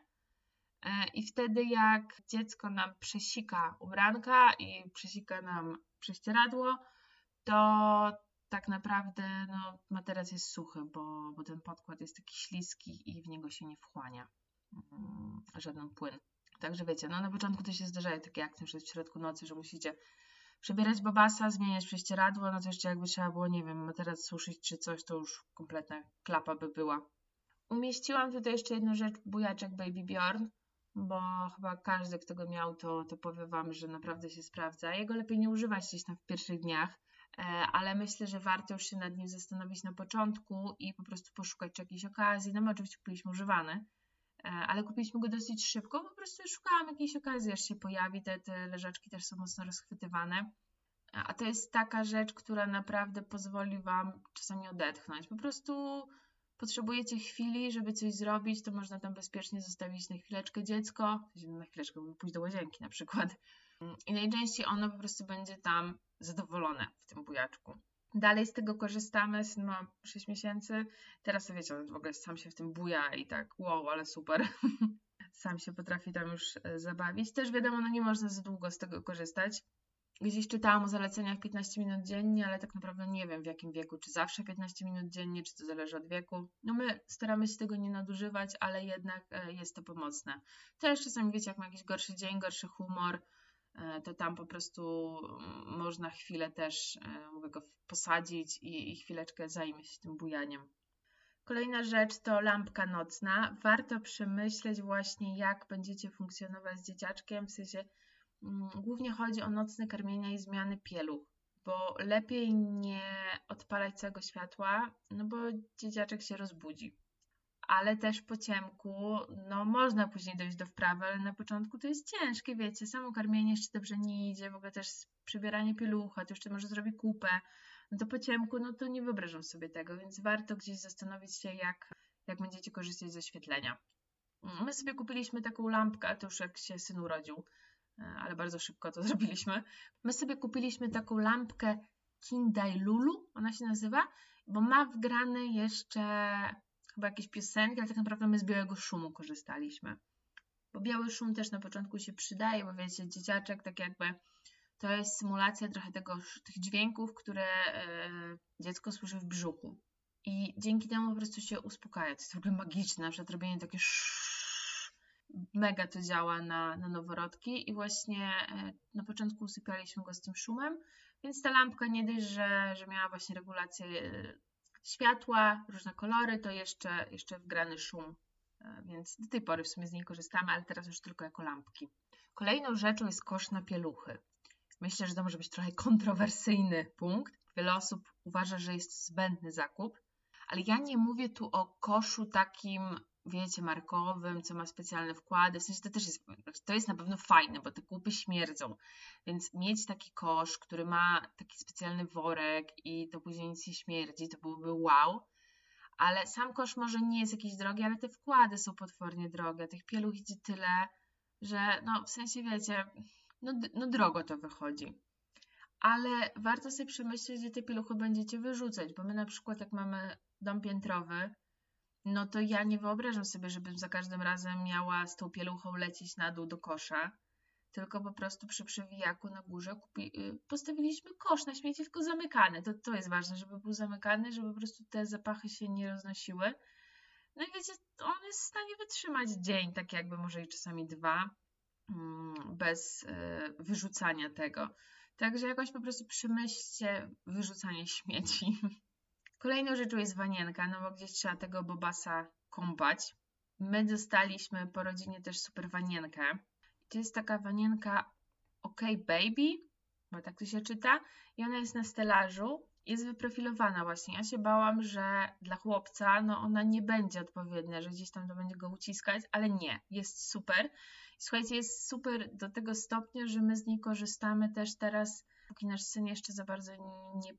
Y, I wtedy jak dziecko nam przesika ubranka i przesika nam prześcieradło, to tak naprawdę no, materac jest suchy, bo, bo ten podkład jest taki śliski i w niego się nie wchłania. mm, żaden płyn. Także wiecie, no na początku to się zdarzają takie akcje, że w środku nocy, że musicie przebierać babasa, zmieniać prześcieradło, no to jeszcze jakby trzeba było, nie wiem, materac suszyć czy coś, to już kompletna klapa by była. Umieściłam tutaj jeszcze jedną rzecz, bujaczek Baby Bjorn, bo chyba każdy, kto go miał, to, to powie Wam, że naprawdę się sprawdza. Jego lepiej nie używać gdzieś tam w pierwszych dniach, e, ale myślę, że warto już się nad nim zastanowić na początku i po prostu poszukać jakiejś okazji. No my oczywiście kupiliśmy używany, e, ale kupiliśmy go dosyć szybko, po prostu szukałam jakiejś okazji, aż się pojawi, te, te leżaczki też są mocno rozchwytywane. A to jest taka rzecz, która naprawdę pozwoli Wam czasami odetchnąć. Po prostu potrzebujecie chwili, żeby coś zrobić, to można tam bezpiecznie zostawić na chwileczkę dziecko, na chwileczkę, pójść do łazienki na przykład. I najczęściej ono po prostu będzie tam zadowolone w tym bujaczku. Dalej z tego korzystamy, syn ma 6 miesięcy, teraz wiecie, on w ogóle sam się w tym buja i tak, wow, ale super. sam się potrafi tam już e, zabawić. Też wiadomo, no nie można za długo z tego korzystać, Gdzieś czytałam o zaleceniach 15 minut dziennie, ale tak naprawdę nie wiem w jakim wieku, czy zawsze 15 minut dziennie, czy to zależy od wieku. No my staramy się tego nie nadużywać, ale jednak e, jest to pomocne. Też czasami wiecie, jak ma jakiś gorszy dzień, gorszy humor, to tam po prostu mm, można chwilę też, e, mówię go, posadzić i, i chwileczkę zajmie się tym bujaniem. Kolejna rzecz to lampka nocna. Warto przemyśleć właśnie, jak będziecie funkcjonować z dzieciaczkiem, w sensie Mm, głównie chodzi o nocne karmienia i zmiany pieluch, bo lepiej nie odpalać całego światła, no bo dzieciaczek się rozbudzi. Ale też po ciemku, no można później dojść do wprawy, ale na początku to jest ciężkie, wiecie, samo karmienie jeszcze dobrze nie idzie, w ogóle też przybieranie pielucha, to jeszcze może zrobi kupę, no to po ciemku, no to nie wyobrażam sobie tego, więc warto gdzieś zastanowić się, jak, jak będziecie korzystać ze świetlenia. My sobie kupiliśmy taką lampkę, to już jak się syn urodził, E, ale bardzo szybko to zrobiliśmy. My sobie kupiliśmy taką lampkę Kindai Lulu, ona się nazywa, bo ma wgrane jeszcze chyba jakieś piosenki, ale tak naprawdę my z białego szumu korzystaliśmy. Bo biały szum też na początku się przydaje, bo wiecie, dzieciaczek tak jakby to jest symulacja trochę tego, tych dźwięków, które e, dziecko słyszy w brzuchu. I dzięki temu po prostu się uspokaja. To jest w ogóle magiczne, na przykład robienie takie mega to działa na, na noworodki i właśnie e, na początku usypialiśmy go z tym szumem, więc ta lampka nie dość, że, że miała właśnie regulację e, światła, różne kolory, to jeszcze, jeszcze wgrany szum, e, więc do tej pory w sumie z niej korzystamy, ale teraz już tylko jako lampki. Kolejną rzeczą jest kosz na pieluchy. Myślę, że to może być trochę kontrowersyjny punkt. Wiele osób uważa, że jest to zbędny zakup, ale ja nie mówię tu o koszu takim wiecie, markowym, co ma specjalne wkłady. W sensie to też jest, to jest na pewno fajne, bo te kupy śmierdzą. Więc mieć taki kosz, który ma taki specjalny worek i to później nic nie śmierdzi, to byłoby wow. Ale sam kosz może nie jest jakiś drogi, ale te wkłady są potwornie drogie. Tych pieluch idzie tyle, że no w sensie wiecie, no, no drogo to wychodzi. Ale warto sobie przemyśleć, gdzie te pieluchy będziecie wyrzucać, bo my na przykład jak mamy dom piętrowy, no to ja nie wyobrażam sobie, żebym za każdym razem miała z tą pieluchą lecieć na dół do kosza, tylko po prostu przy przewijaku na górze kupi, y, postawiliśmy kosz na śmieci, tylko zamykany. To, to jest ważne, żeby był zamykany, żeby po prostu te zapachy się nie roznosiły. No i wiecie, on jest w stanie wytrzymać dzień, tak jakby może i czasami dwa, mm, bez y, wyrzucania tego. Także jakoś po prostu przemyślcie wyrzucanie śmieci. Kolejną rzeczą jest wanienka, no bo gdzieś trzeba tego bobasa kąpać. My dostaliśmy po rodzinie też super wanienkę. To jest taka wanienka OK Baby, bo tak to się czyta, i ona jest na stelażu, jest wyprofilowana właśnie. Ja się bałam, że dla chłopca no ona nie będzie odpowiednia, że gdzieś tam to będzie go uciskać, ale nie, jest super. Słuchajcie, jest super do tego stopnia, że my z niej korzystamy też teraz póki nasz syn jeszcze za bardzo nie,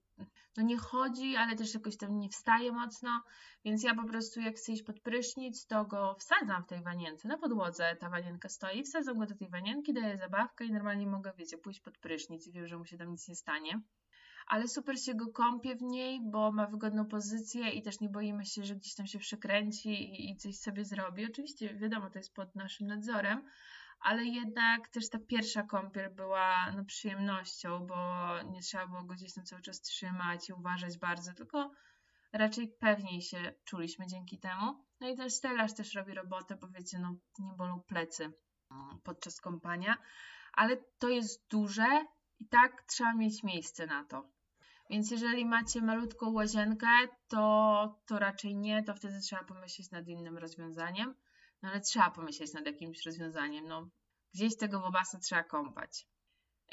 no nie chodzi, ale też jakoś tam nie wstaje mocno, więc ja po prostu jak chcę iść pod prysznic, to go wsadzam w tej wanience, na podłodze ta wanienka stoi, wsadzam go do tej wanienki, daję zabawkę i normalnie mogę, wiecie, pójść pod prysznic i wiem, że mu się tam nic nie stanie. Ale super się go kąpie w niej, bo ma wygodną pozycję i też nie boimy się, że gdzieś tam się przekręci i, i coś sobie zrobi. Oczywiście, wiadomo, to jest pod naszym nadzorem, ale jednak też ta pierwsza kąpiel była no, przyjemnością, bo nie trzeba było go gdzieś tam cały czas trzymać i uważać bardzo, tylko raczej pewniej się czuliśmy dzięki temu. No i ten stelaż też robi robotę, bo wiecie, no nie bolą plecy mm, podczas kąpania, ale to jest duże i tak trzeba mieć miejsce na to. Więc jeżeli macie malutką łazienkę, to, to raczej nie, to wtedy trzeba pomyśleć nad innym rozwiązaniem. No ale trzeba pomyśleć nad jakimś rozwiązaniem. No, gdzieś tego wobasa trzeba kąpać.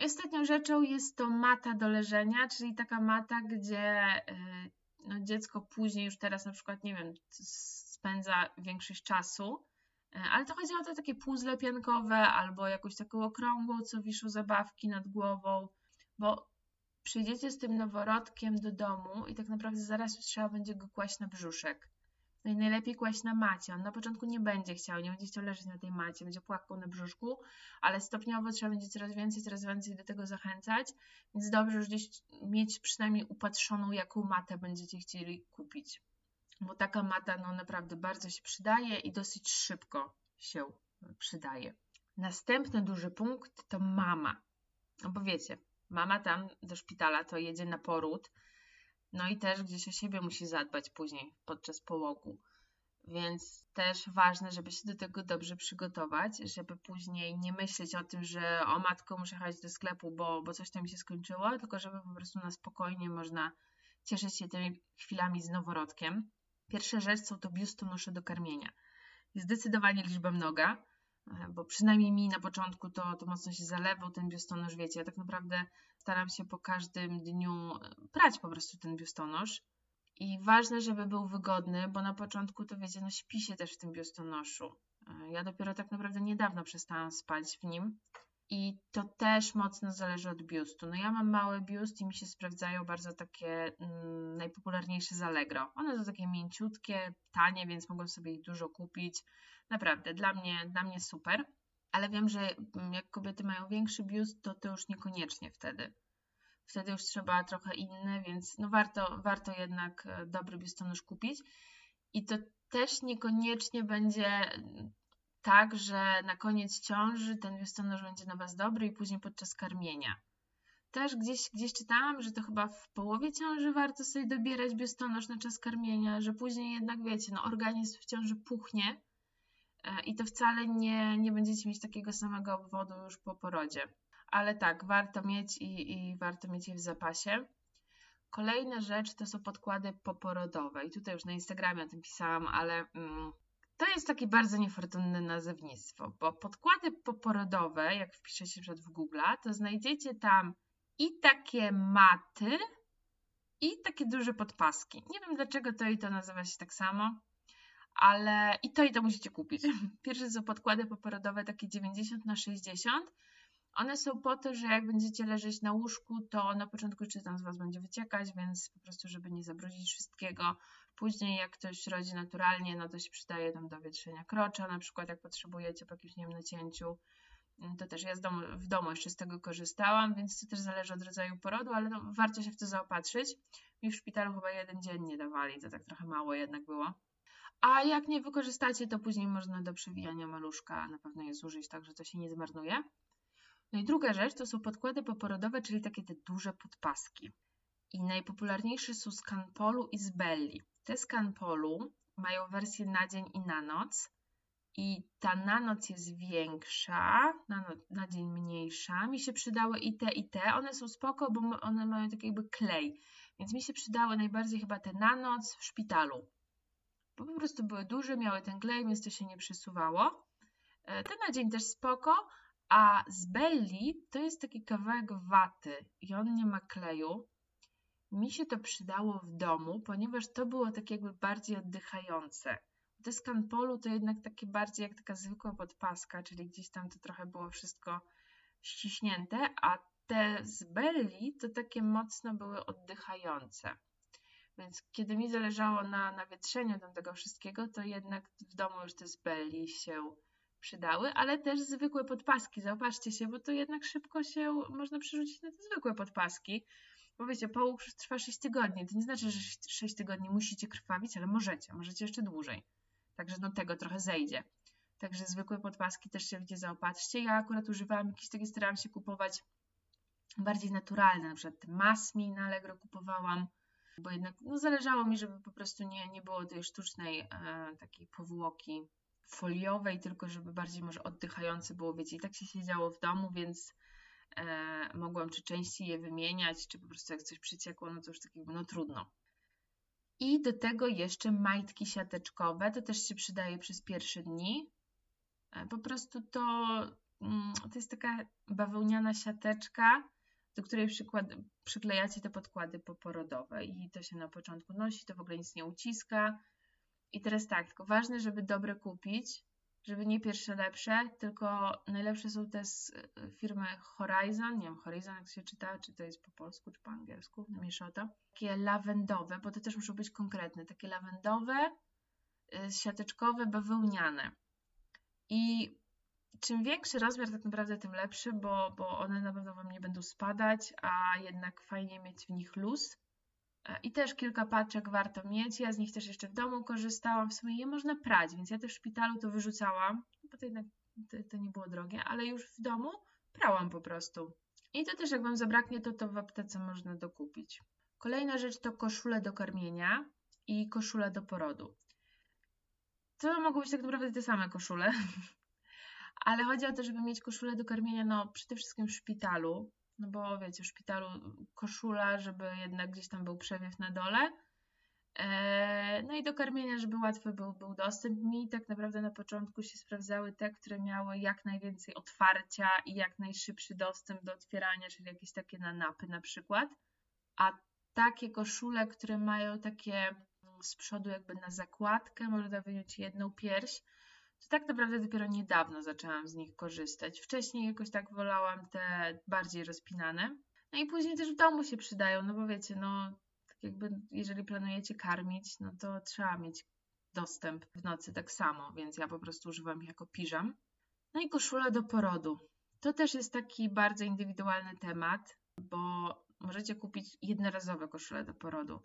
Ostatnią rzeczą jest to mata do leżenia, czyli taka mata, gdzie y, no, dziecko później już teraz na przykład, nie wiem, spędza większość czasu, y, ale to chodzi o to takie puzzle piankowe albo jakąś taką okrągłą, co wiszą zabawki nad głową, bo przyjdziecie z tym noworodkiem do domu i tak naprawdę zaraz trzeba będzie go kłaść na brzuszek. No i najlepiej kłaść na macie. On na początku nie będzie chciał, nie będzie chciał leżeć na tej macie, będzie płakał na brzuszku, ale stopniowo trzeba będzie coraz więcej, coraz więcej do tego zachęcać, więc dobrze już gdzieś mieć przynajmniej upatrzoną, jaką matę będziecie chcieli kupić. Bo taka mata no naprawdę bardzo się przydaje i dosyć szybko się przydaje. Następny duży punkt to mama. No bo wiecie, mama tam do szpitala to jedzie na poród, no i też gdzieś o siebie musi zadbać później podczas połogu. Więc też ważne, żeby się do tego dobrze przygotować, żeby później nie myśleć o tym, że o matko muszę jechać do sklepu, bo, bo coś tam się skończyło, tylko żeby po prostu na spokojnie można cieszyć się tymi chwilami z noworodkiem. Pierwsza rzecz są to biustonosze do karmienia. Zdecydowanie liczba mnoga, bo przynajmniej mi na początku to, to mocno się zalewał ten biustonosz, wiecie, ja tak naprawdę staram się po każdym dniu e, prać po prostu ten biustonosz i ważne, żeby był wygodny, bo na początku to wiecie, no śpi się też w tym biustonoszu. E, ja dopiero tak naprawdę niedawno przestałam spać w nim i to też mocno zależy od biustu. No ja mam mały biust i mi się sprawdzają bardzo takie mm, najpopularniejsze z Allegro. One są takie mięciutkie, tanie, więc mogą sobie ich dużo kupić. Naprawdę, dla mnie, dla mnie super. Ale wiem, że jak kobiety mają większy biust, to to już niekoniecznie wtedy. Wtedy już trzeba trochę inny, więc no warto, warto jednak e, dobry biustonosz kupić. I to też niekoniecznie będzie tak, że na koniec ciąży ten biustonosz będzie na Was dobry i później podczas karmienia. Też gdzieś, gdzieś czytałam, że to chyba w połowie ciąży warto sobie dobierać biustonosz na czas karmienia, że później jednak wiecie, no organizm w ciąży puchnie i to wcale nie, nie będziecie mieć takiego samego obwodu już po porodzie. Ale tak, warto mieć i, i warto mieć je w zapasie. Kolejna rzecz to są podkłady poporodowe. I tutaj już na Instagramie o tym pisałam, ale mm, to jest takie bardzo niefortunne nazewnictwo, bo podkłady poporodowe, jak wpiszecie przed w Google, to znajdziecie tam i takie maty, i takie duże podpaski. Nie wiem dlaczego to i to nazywa się tak samo, ale i to i to musicie kupić. Pierwsze są podkłady poporodowe takie 90 na 60 one są po to, że jak będziecie leżeć na łóżku, to na początku czytam z Was będzie wyciekać, więc po prostu, żeby nie zabrudzić wszystkiego. Później jak ktoś rodzi naturalnie, no to się przydaje tam do wietrzenia krocza, na przykład jak potrzebujecie po jakimś, nie wiem, nacięciu. Mm, to też ja domu, w domu jeszcze z tego korzystałam, więc to też zależy od rodzaju porodu, ale no, warto się w to zaopatrzyć. Mi w szpitalu chyba jeden dzień nie dawali, to tak trochę mało jednak było. A jak nie wykorzystacie, to później można do przewijania maluszka na pewno je zużyć, także to się nie zmarnuje. No i druga rzecz to są podkłady poporodowe, czyli takie te duże podpaski. I najpopularniejsze są z Canpolu i z Belli. Te z Canpolu mają wersję na dzień i na noc. I ta na noc jest większa, na, no, na dzień mniejsza. Mi się przydały i te, i te. One są spoko, bo one mają taki jakby klej. Więc mi się przydały najbardziej chyba te na noc w szpitalu. Bo po prostu były duże, miały ten klej, więc to się nie przesuwało. E, te na dzień też spoko, a z Belli to jest taki kawałek waty i on nie ma kleju. Mi się to przydało w domu, ponieważ to było tak jakby bardziej oddychające. Te z Canpolu to jednak takie bardziej jak taka zwykła podpaska, czyli gdzieś tam to trochę było wszystko ściśnięte, a te z Belli to takie mocno były oddychające. Więc kiedy mi zależało na nawietrzeniu tego wszystkiego, to jednak w domu już te z Belli się przydały, ale też zwykłe podpaski. Zauważcie się, bo to jednak szybko się można przerzucić na te zwykłe podpaski. Bo wiecie, połóg trwa 6 tygodni. To nie znaczy, że 6 tygodni musicie krwawić, ale możecie, możecie jeszcze dłużej. Także do tego trochę zejdzie. Także zwykłe podpaski też się wiecie, zaopatrzcie. Ja akurat używałam jakieś takie, starałam się kupować bardziej naturalne, na przykład Masmi na Allegro kupowałam, bo jednak no, zależało mi, żeby po prostu nie, nie było tej sztucznej e, takiej powłoki foliowej, tylko żeby bardziej może oddychające było, wiecie, i tak się siedziało w domu, więc e, mogłam czy częściej je wymieniać, czy po prostu jak coś przyciekło, no to już takiego, no trudno. I do tego jeszcze majtki siateczkowe, to też się przydaje przez pierwsze dni. E, po prostu to, mm, to jest taka bawełniana siateczka, do której przykład, przyklejacie te podkłady poporodowe i to się na początku nosi, to w ogóle nic nie uciska. I teraz tak, tylko ważne, żeby dobre kupić, żeby nie pierwsze lepsze, tylko najlepsze są te z firmy Horizon, nie wiem, Horizon jak się czyta, czy to jest po polsku, czy po angielsku, mniejsza o to. Takie lawendowe, bo to też muszą być konkretne, takie lawendowe, y, siateczkowe, bawełniane. I czym większy rozmiar tak naprawdę tym lepszy, bo, bo one na pewno Wam nie będą spadać, a jednak fajnie mieć w nich luz. E, I też kilka paczek warto mieć. Ja z nich też jeszcze w domu korzystałam. W sumie je można prać, więc ja też w szpitalu to wyrzucałam, bo to jednak to, to nie było drogie, ale już w domu prałam po prostu. I to też jak Wam zabraknie, to to w aptece można dokupić. Kolejna rzecz to koszule do karmienia i koszule do porodu. To mogą być tak naprawdę te same koszule, ale chodzi o to, żeby mieć koszulę do karmienia, no przede wszystkim w szpitalu, no bo wiecie, w szpitalu koszula, żeby jednak gdzieś tam był przewiew na dole. E, no i do karmienia, żeby łatwy był, był dostęp. Mi tak naprawdę na początku się sprawdzały te, które miały jak najwięcej otwarcia i jak najszybszy dostęp do otwierania, czyli jakieś takie na napy na przykład. A takie koszule, które mają takie z przodu jakby na zakładkę, można wyjąć jedną pierś, to tak naprawdę dopiero niedawno zaczęłam z nich korzystać. Wcześniej jakoś tak wolałam te bardziej rozpinane. No i później też w domu się przydają, no bo wiecie, no tak jakby jeżeli planujecie karmić, no to trzeba mieć dostęp w nocy tak samo, więc ja po prostu używam ich jako piżam. No i koszula do porodu. To też jest taki bardzo indywidualny temat, bo możecie kupić jednorazowe koszule do porodu,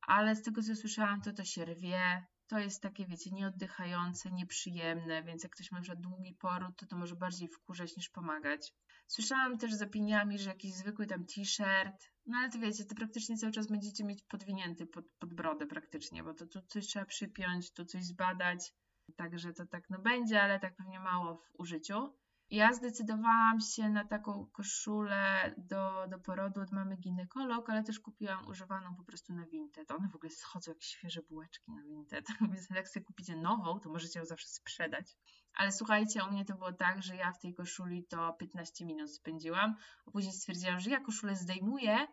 ale z tego co słyszałam, to to się rwie, to jest takie, wiecie, nieoddychające, nieprzyjemne, więc jak ktoś ma na długi poród, to to może bardziej wkurzać niż pomagać. Słyszałam też z opiniami, że jakiś zwykły tam t-shirt, no ale to wiecie, to praktycznie cały czas będziecie mieć podwinięty pod, pod brodę praktycznie, bo to tu coś trzeba przypiąć, tu coś zbadać, także to tak no będzie, ale tak pewnie mało w użyciu. Ja zdecydowałam się na taką koszulę do, do porodu od mamy ginekolog, ale też kupiłam używaną po prostu na Vinted. One w ogóle schodzą jak świeże bułeczki na Vinted, więc jak sobie kupicie nową, to możecie ją zawsze sprzedać. Ale słuchajcie, u mnie to było tak, że ja w tej koszuli to 15 minut spędziłam, a później stwierdziłam, że ja koszulę zdejmuję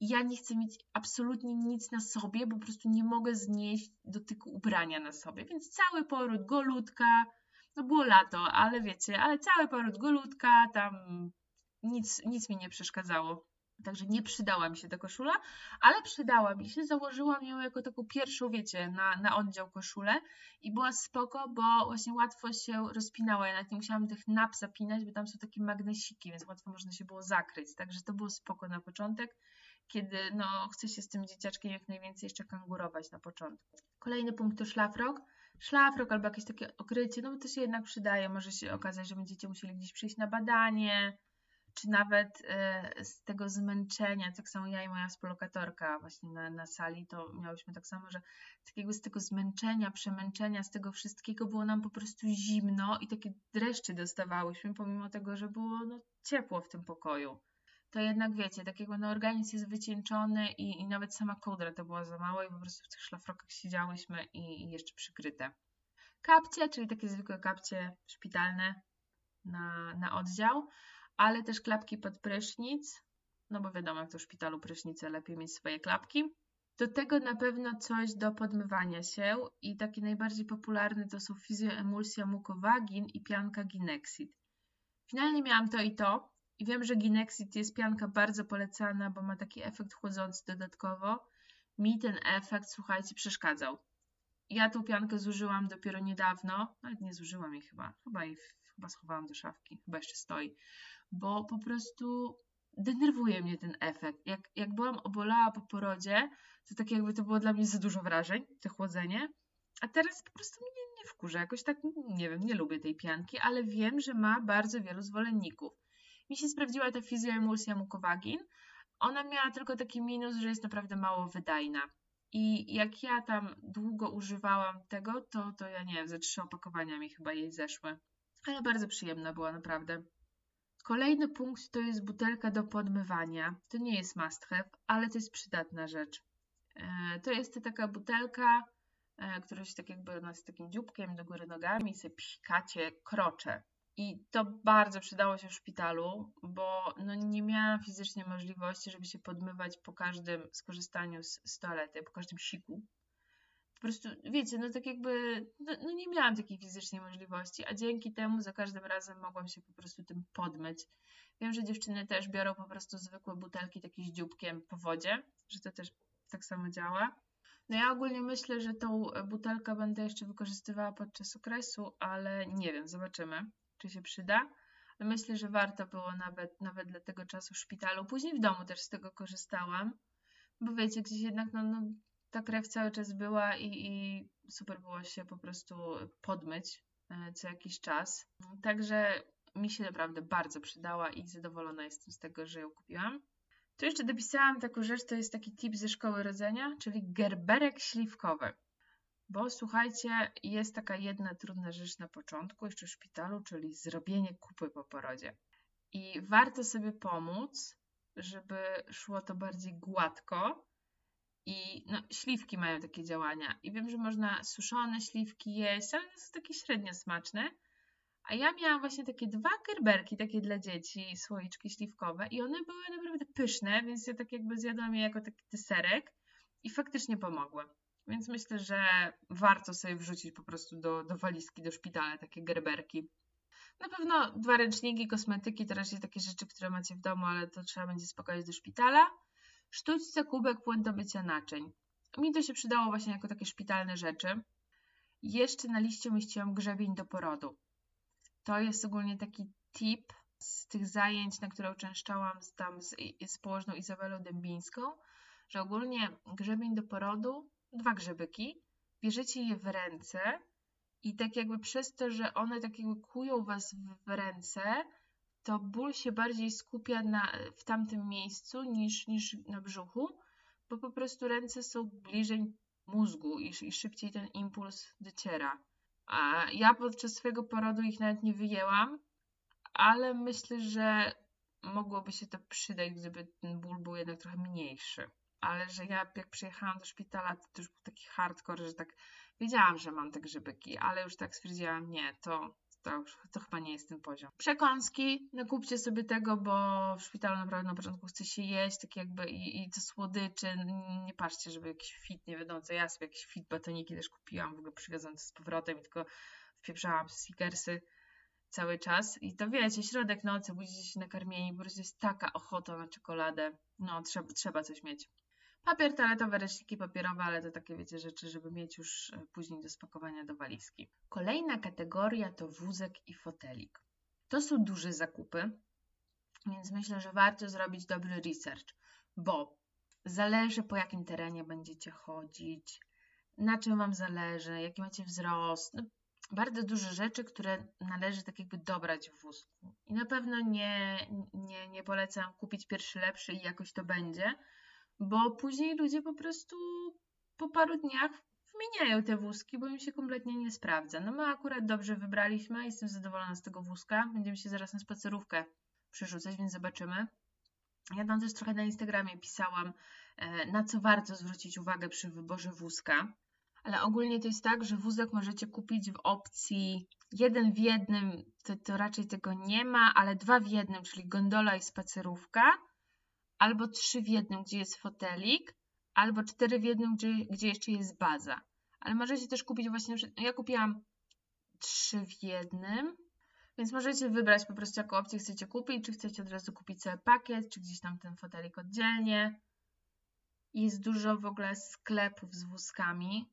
i ja nie chcę mieć absolutnie nic na sobie, bo po prostu nie mogę znieść dotyku ubrania na sobie. Więc cały poród, golutka, no było lato, ale wiecie, ale cały poród golutka, tam nic, nic mi nie przeszkadzało. Także nie przydała mi się ta koszula, ale przydała mi się. Założyłam ją jako taką pierwszą, wiecie, na, na oddział koszulę i była spoko, bo właśnie łatwo się rozpinała. Ja nawet nie musiałam tych nap zapinać, bo tam są takie magnesiki, więc łatwo można się było zakryć. Także to było spoko na początek, kiedy no, chce się z tym dzieciaczkiem jak najwięcej jeszcze kangurować na początku. Kolejny punkt to szlafrok szlafrok albo jakieś takie okrycie, no bo to się jednak przydaje. Może się okazać, że będziecie musieli gdzieś przyjść na badanie, czy nawet e, z tego zmęczenia, tak samo ja i moja współlokatorka właśnie na, na sali, to miałyśmy tak samo, że takiego z tego zmęczenia, przemęczenia, z tego wszystkiego było nam po prostu zimno i takie dreszcze dostawałyśmy, pomimo tego, że było no, ciepło w tym pokoju. To jednak wiecie, takiego no, organizm jest wycieńczony i, i nawet sama kołdra to była za mało i po prostu w tych szlafrokach siedziałyśmy i, i jeszcze przykryte. Kapcie, czyli takie zwykłe kapcie szpitalne na, na oddział ale też klapki pod prysznic, no bo wiadomo, jak to w szpitalu prysznice, lepiej mieć swoje klapki. Do tego na pewno coś do podmywania się i taki najbardziej popularny to są fizjoemulsja mucowagin i pianka Ginexit. Finalnie miałam to i to i wiem, że Ginexit jest pianka bardzo polecana, bo ma taki efekt chłodzący dodatkowo. Mi ten efekt, słuchajcie, przeszkadzał. Ja tą piankę zużyłam dopiero niedawno, nawet nie zużyłam jej chyba, chyba jej chyba schowałam do szafki, chyba jeszcze stoi bo po prostu denerwuje mnie ten efekt. Jak, jak byłam obolała po porodzie, to tak jakby to było dla mnie za dużo wrażeń, to chłodzenie. A teraz po prostu mnie nie wkurza. Jakoś tak, nie wiem, nie lubię tej pianki, ale wiem, że ma bardzo wielu zwolenników. Mi się sprawdziła ta fizjoemulsja mucowagin, ona miała tylko taki minus, że jest naprawdę mało wydajna. I jak ja tam długo używałam tego, to, to ja nie wiem, ze trzy opakowania mi chyba jej zeszły. Ale bardzo przyjemna była, naprawdę. Kolejny punkt to jest butelka do podmywania. To nie jest must have, ale to jest przydatna rzecz. E, to jest taka butelka, e, która się tak jakby z takim dzióbkiem do góry nogami, sobie pikacie krocze. I to bardzo przydało się w szpitalu, bo no nie miałam fizycznie możliwości, żeby się podmywać po każdym skorzystaniu z, z toalety, po każdym siku. Po prostu, wiecie, no tak jakby, no, no, nie miałam takiej fizycznej możliwości, a dzięki temu za każdym razem mogłam się po prostu tym podmyć. Wiem, że dziewczyny też biorą po prostu zwykłe butelki takie z dzióbkiem po wodzie, że to też tak samo działa. No ja ogólnie myślę, że tą butelkę będę jeszcze wykorzystywała podczas okresu, ale nie wiem, zobaczymy czy się przyda. Myślę, że warto było nawet, nawet dla tego czasu w szpitalu. Później w domu też z tego korzystałam, bo wiecie, gdzieś jednak no, no, ta krew cały czas była i, i super było się po prostu podmyć e, co jakiś czas. Także mi się naprawdę bardzo przydała i zadowolona jestem z tego, że ją kupiłam. Tu jeszcze dopisałam taką rzecz, to jest taki tip ze szkoły rodzenia, czyli gerberek śliwkowy. Bo słuchajcie, jest taka jedna trudna rzecz na początku, jeszcze w szpitalu, czyli zrobienie kupy po porodzie. I warto sobie pomóc, żeby szło to bardziej gładko. I no, śliwki mają takie działania. I wiem, że można suszone śliwki jeść, ale to są takie średnio smaczne. A ja miałam właśnie takie dwa gerberki, takie dla dzieci, słoiczki śliwkowe, i one były naprawdę pyszne, więc ja tak jakby zjadłam je jako taki deserek i faktycznie pomogły. Więc myślę, że warto sobie wrzucić po prostu do, do walizki, do szpitala takie gerberki. Na pewno dwa ręczniki, kosmetyki, to raczej takie rzeczy, które macie w domu, ale to trzeba będzie spokojnie do szpitala. Sztućce, kubek, płyn do mycia naczyń. Mi to się przydało właśnie jako takie szpitalne rzeczy. Jeszcze na liście umieściłam grzebień do porodu. To jest ogólnie taki tip z tych zajęć, na które uczęszczałam z, tam z, z położną Izabelą Dębińską, że ogólnie grzebień do porodu dwa grzebyki, bierzecie je w ręce i tak jakby przez to, że one tak jakby kują was w ręce, to ból się bardziej skupia na, w tamtym miejscu niż, niż na brzuchu, bo po prostu ręce są bliżej mózgu i, i szybciej ten impuls dociera. A ja podczas swojego porodu ich nawet nie wyjęłam, ale myślę, że mogłoby się to przydać, gdyby ten ból był jednak trochę mniejszy ale że ja jak przyjechałam do szpitala, to już był taki hardcore, że tak wiedziałam, że mam te grzybyki, ale już tak stwierdziłam, nie, to, to, to chyba nie jest ten poziom. Przekąski, nakupcie sobie tego, bo w szpitalu naprawdę na początku chce się jeść, tak jakby i, i to słodyczy, nie patrzcie, żeby jakiś fit, nie wiadomo co, ja sobie jakieś fit batoniki też kupiłam, w ogóle przywiozłam z powrotem i tylko wpieprzałam stickersy cały czas i to wiecie, środek nocy, budzicie się nakarmieni, po prostu jest taka ochota na czekoladę, no trzeba, trzeba coś mieć. Papier toaletowy, ręczniki papierowe, ale to takie wiecie rzeczy, żeby mieć już e, później do spakowania do walizki. Kolejna kategoria to wózek i fotelik. To są duże zakupy, więc myślę, że warto zrobić dobry research, bo zależy po jakim terenie będziecie chodzić, na czym Wam zależy, jaki macie wzrost. No, bardzo duże rzeczy, które należy tak jakby dobrać w wózku. I na pewno nie, nie, nie polecam kupić pierwszy lepszy i jakoś to będzie, bo później ludzie po prostu po paru dniach wymieniają te wózki, bo im się kompletnie nie sprawdza. No my akurat dobrze wybraliśmy, jestem zadowolona z tego wózka. Będziemy się zaraz na spacerówkę przerzucać, więc zobaczymy. Ja tam też trochę na Instagramie pisałam, e, na co warto zwrócić uwagę przy wyborze wózka. Ale ogólnie to jest tak, że wózek możecie kupić w opcji jeden w jednym, to, to raczej tego nie ma, ale dwa w jednym, czyli gondola i spacerówka albo trzy w jednym, gdzie jest fotelik, albo cztery w jednym, gdzie, gdzie jeszcze jest baza. Ale możecie też kupić właśnie, ja kupiłam trzy w jednym, więc możecie wybrać po prostu jaką opcję chcecie kupić, czy chcecie od razu kupić cały pakiet, czy gdzieś tam ten fotelik oddzielnie. Jest dużo w ogóle sklepów z wózkami,